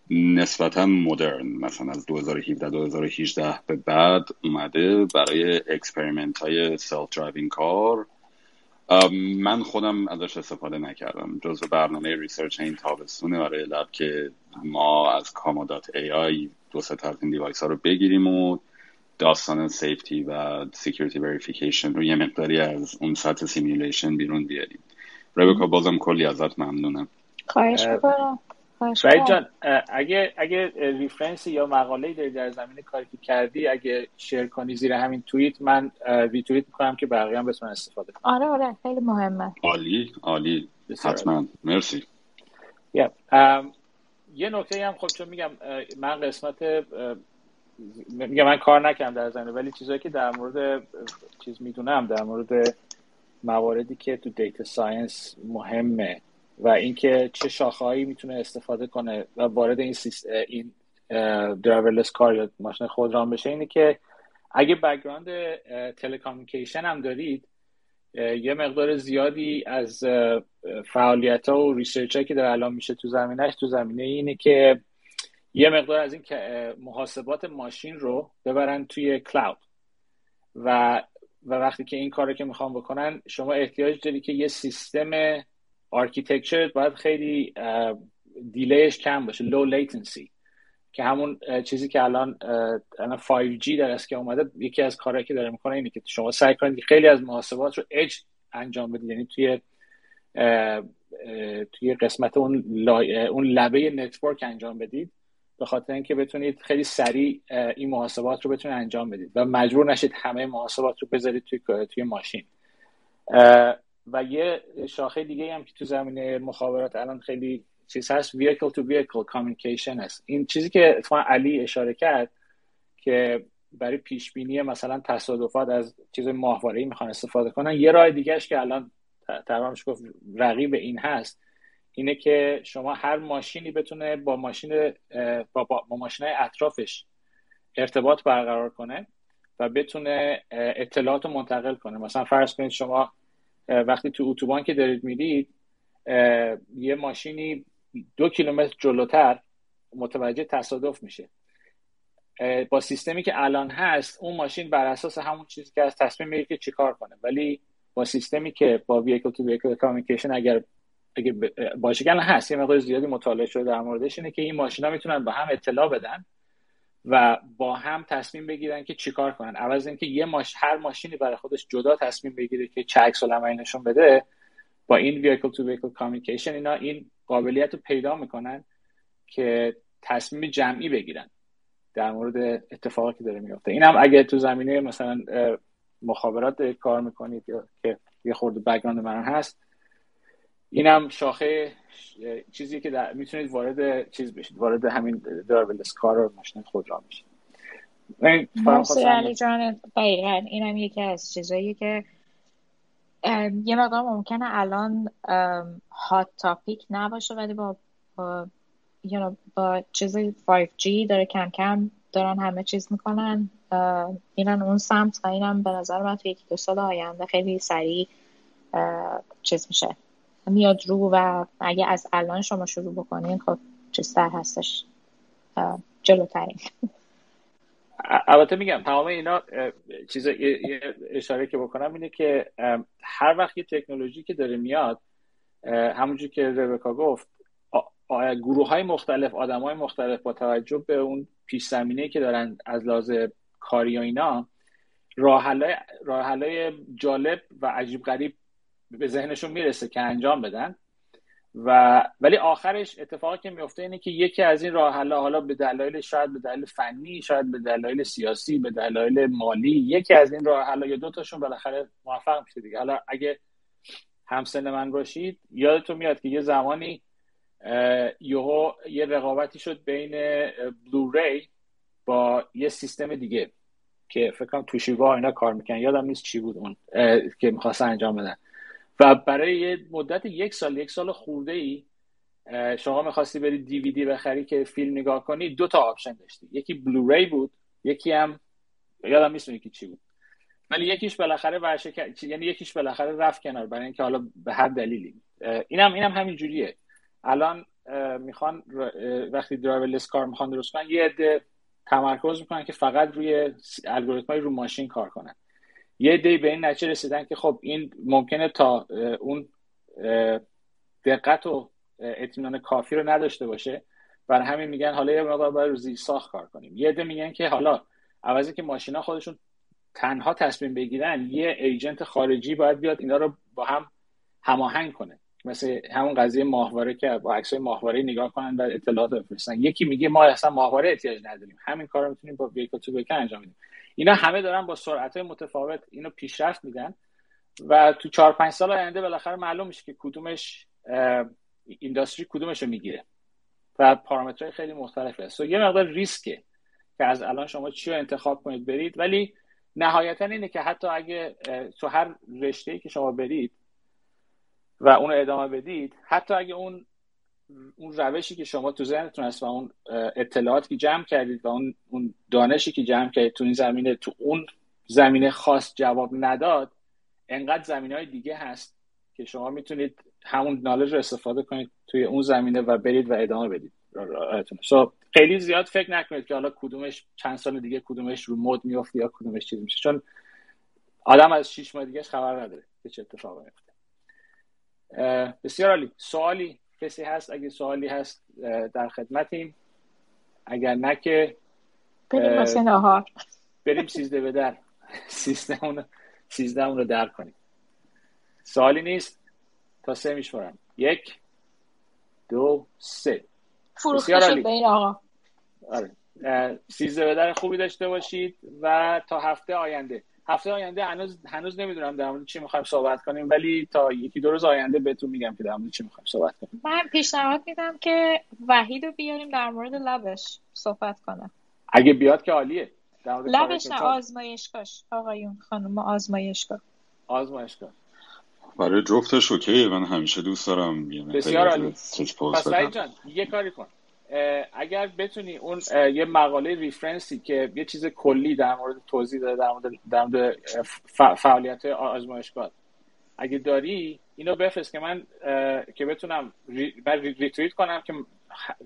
S4: نسبتا مدرن مثلا از 2017 2018 به بعد اومده برای experiment های self-driving کار. من خودم ازش استفاده نکردم جزو برنامه research این تابستونه برای lab که ما از comma.ai دو سه از این device ها رو بگیریم و داستان safety و security verification رو یه مقداری از اون سطح simulation بیرون بیاریم. ربکا بازم کلی ازت ممنونم.
S2: خواهش می‌کنم.
S1: شاهد جان اگه اگه reference ی یا مقاله داری در زمینه کاری که کردی اگه share کنی زیر همین توییت من ریتوییت می‌کنم که بقیه هم بتونن استفاده
S2: کنم آره آره خیلی مهمه.
S4: عالی عالی. حتما. مرسی.
S1: یه نکته هم خب چون میگم من قسمت میگم من کار نکردم در زمینه ولی چیزایی که در مورد چیز می‌دونم در مورد مواردی که تو data science مهمه. و اینکه چه شاخه‌هایی می‌تونه استفاده کنه و وارد این سیست این driverless car یا ماشین خودران بشه اینه که اگه background telecommunication هم دارید یه مقدار زیادی از فعالیت ها و research که در الان میشه تو زمینش تو زمینه اینه که یه مقدار از این محاسبات ماشین رو ببرن توی cloud و و وقتی که این کار رو که می‌خوام بکنن شما احتیاج داری که یه سیستم architecture باید خیلی delay ش کم باشه low latency که همون چیزی که الان الان 5G در که اومده یکی از کارهایی که داره می‌کنه اینه که شما سعی کنید خیلی از محاسبات رو اج انجام بدید. یعنی توی توی قسمت اون اون لبه نتورک انجام بدید. به خاطر اینکه بتونید خیلی سریع این محاسبات رو بتونید انجام بدید. و مجبور نشید همه محاسبات رو بذارید توی توی ماشین. و یه شاخه دیگه هم که تو زمینه مخابرات الان خیلی چیز هست vehicle to vehicle communication هست این چیزی که اتفاقا علی اشاره کرد که برای پیش بینی مثلا تصادفات از چیز ماهواره می‌خوان استفاده کنن یه راه دیگهش که الان تقریبا گفت رقیب این هست اینه که شما هر ماشینی بتونه با ماشین با, با, با ماشین اطرافش ارتباط برقرار کنه و بتونه اطلاعات رو منتقل کنه. مثلا فرض کنید شما وقتی تو اتوبان که دارید می‌دید یه ماشینی دو کیلومتر جلوتر متوجه تصادف میشه. با سیستمی که الان هست اون ماشین بر اساس همون چیزی که از تصمیم می‌گیره که چیکار کنه. ولی با سیستمی که با ویکل تو ویکل کامیکیشن اگر اگه باشه هست یه مقدار زیادی مطالعه شده در موردش اینه که این ماشینا می‌تونن با هم اطلاع بدن. و با هم تصمیم بگیرن که چیکار کنن. عوض اینکه یه ماش... هر ماشینی برای خودش جدا تصمیم بگیره که چه عکس نشون بده با این ویکل تو ویکل کامیکیشن اینا این قابلیت رو پیدا می‌کنن که تصمیم جمعی بگیرن در مورد اتفاقی که داره میفته اینم اگه تو زمینه مثلا مخابرات کار می‌کنید که یه خورده بگراند من هست اینم شاخه چیزی که در... می‌تونید وارد چیز بشید وارد همین درابلس کار و ماشین خود را بشید
S2: علی جان. اینم یکی از چیزایی که یه مقدار ممکنه الان هات تاپیک نباشه ولی با با, با چیز 5G داره کم کم دارن همه چیز می‌کنن. اینن اون سمت و اینم به نظر من توی یکی دو سال آینده خیلی سریع چیز میشه. میاد رو و اگه از الان شما شروع بکنین خب چیزتر هستش؟ جلوترین.
S1: البته میگم تمام اینا چیز اشاره که بکنم اینه که هر وقت یه تکنولوژی که داره میاد همونجور که ربکا گفت گروه های مختلف آدم های مختلف با توجه به اون پیش زمینه که دارن از لحاظ کاری و اینا راه های جالب و عجیب غریب به ذهنشون می‌رسه که انجام بدن. و ولی آخرش اتفاقی که میفته اینه که یکی از این راه حالا به دلایل شاید به دلیل فنی شاید به دلایل سیاسی به دلایل مالی یکی از این راه حالا یا دو تاشون بالاخره موفق میشه دیگه. حالا اگه همسن من باشید یادتون میاد که یه زمانی یهو یه رقابتی شد بین بلوری با یه سیستم دیگه که فکر کنم توشیبا اینا کار می‌کنن یادم نیست چی بود اون که می‌خواست انجام بدن. و برای یه مدت یک سال یک سال خورده ای شما می‌خواستی بری دیویدی بخری که فیلم نگاه کنی دو تا آپشن داشتی. یکی بلوری بود یکی هم یادم نیست یکی چی بود. ولی یکیش بالاخره ورشه یعنی یکیش بالاخره رفت کنار برای اینکه حالا به هر دلیلی. اینم اینم همین جوریه. الان می‌خوان وقتی driverless car می‌خوان درست کنن یه عده تمرکز می‌کنن که فقط روی الگوریتم های رو ماشین کار کنن. یه عده به این نتیجه رسیدن که خب این ممکنه تا اون دقت و اطمینان کافی رو نداشته باشه. برای همین میگن حالا یه مقدار باید رو ساخت کار کنیم. یه عده میگن که حالا عوضی که ماشینا خودشون تنها تصمیم بگیرن یه ایجنت خارجی باید بیاد اینا رو با هم هماهنگ کنه. مثل همون قضیه ماهواره که با عکسای ماهواره نگاه کنن و اطلاعات بفرستن. یکی میگه ما اصلا ماهواره احتیاج نداریم. همین کار می‌تونیم با ویکل تو انجام بدیم. اینا همه دارن با سرعت متفاوت اینو پیشرفت میدن. و تو چهار پنج سال آینده بالاخره معلوم میشه که کدومش اینداستری کدومش رو می‌گیره و پارامترهای خیلی مختلفه. سو یه مقدار ریسکه که از الان شما چی رو انتخاب کنید برید. ولی نهایتا اینه که حتی اگه تو هر رشته که شما برید و اون رو ادامه بدید حتی اگه اون اون روشی که شما تو ذهنتون هست و اون اطلاعاتی که جمع کردید و اون اون دانشی که جمع کردید تو این زمینه تو اون زمینه خاص جواب نداد انقدر زمینه های دیگه هست که شما می‌تونید همون نالج رو استفاده کنید توی اون زمینه و برید و ادامه بدید. so, خیلی زیاد فکر نکنید که حالا کدومش چند سال دیگه کدومش رو مد میفته یا کدومش چیز میشه. چون آدم از شیش ماه دیگهش خبر نداره که چه اتفاقی میفته بسیار عالی. سوالی کسی هست اگه سوالی هست در خدمتیم. اگر نه که
S2: بریم آهار
S1: بریم سیزده به در. سیزده اون رو در کنیم. سوالی نیست؟ تا سه میشمارم. یک دو سه.
S2: فروخته شد به این آقا.
S1: آره. سیزده به در خوبی داشته باشید و تا هفته آینده. هفته آینده هنوز هنوز نمی‌دونم در مورد چی می‌خوایم صحبت کنیم ولی تا یکی دو روز آینده بهتون میگم که در مورد چی می‌خوایم صحبت کنیم.
S2: من پیشنهاد میدم که وحید رو بیاریم در مورد لبش صحبت کنه.
S1: اگه بیاد که عالیه.
S2: لبش نه آزمایشگاهش آقایون خانم آزمایشگاه
S1: آزمایشگاه
S4: برای جفتش اوکی من همیشه دوست دارم
S1: بسیار عالی. پس جان یه کاری کن. اگر بتونی اون یه مقاله reference ی که یه چیز کلی در مورد توضیح داده در مورد, در مورد فعالیت آزمایشگاه. اگه داری اینو بفرست که من که بتونم ری... ریتویت کنم که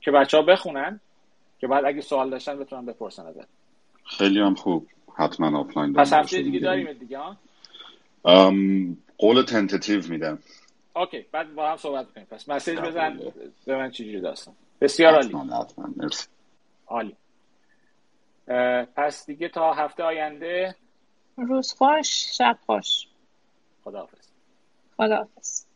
S1: که بچه ها بخونن که بعد اگه سوال داشتن بتونم بپرسن ازت.
S4: خیلی هم خوب. حتما آفلاین
S1: پس هفته دیگه داریم دیگه
S4: قول tentative میدم.
S1: اوکی بعد با هم صحبت کنیم. پس message بزن به من چجوری داستان. بسیار عالی. عالی. پس دیگه تا هفته آینده
S2: روز خوش شب خوش.
S1: خداحافظ.
S2: خداحافظ.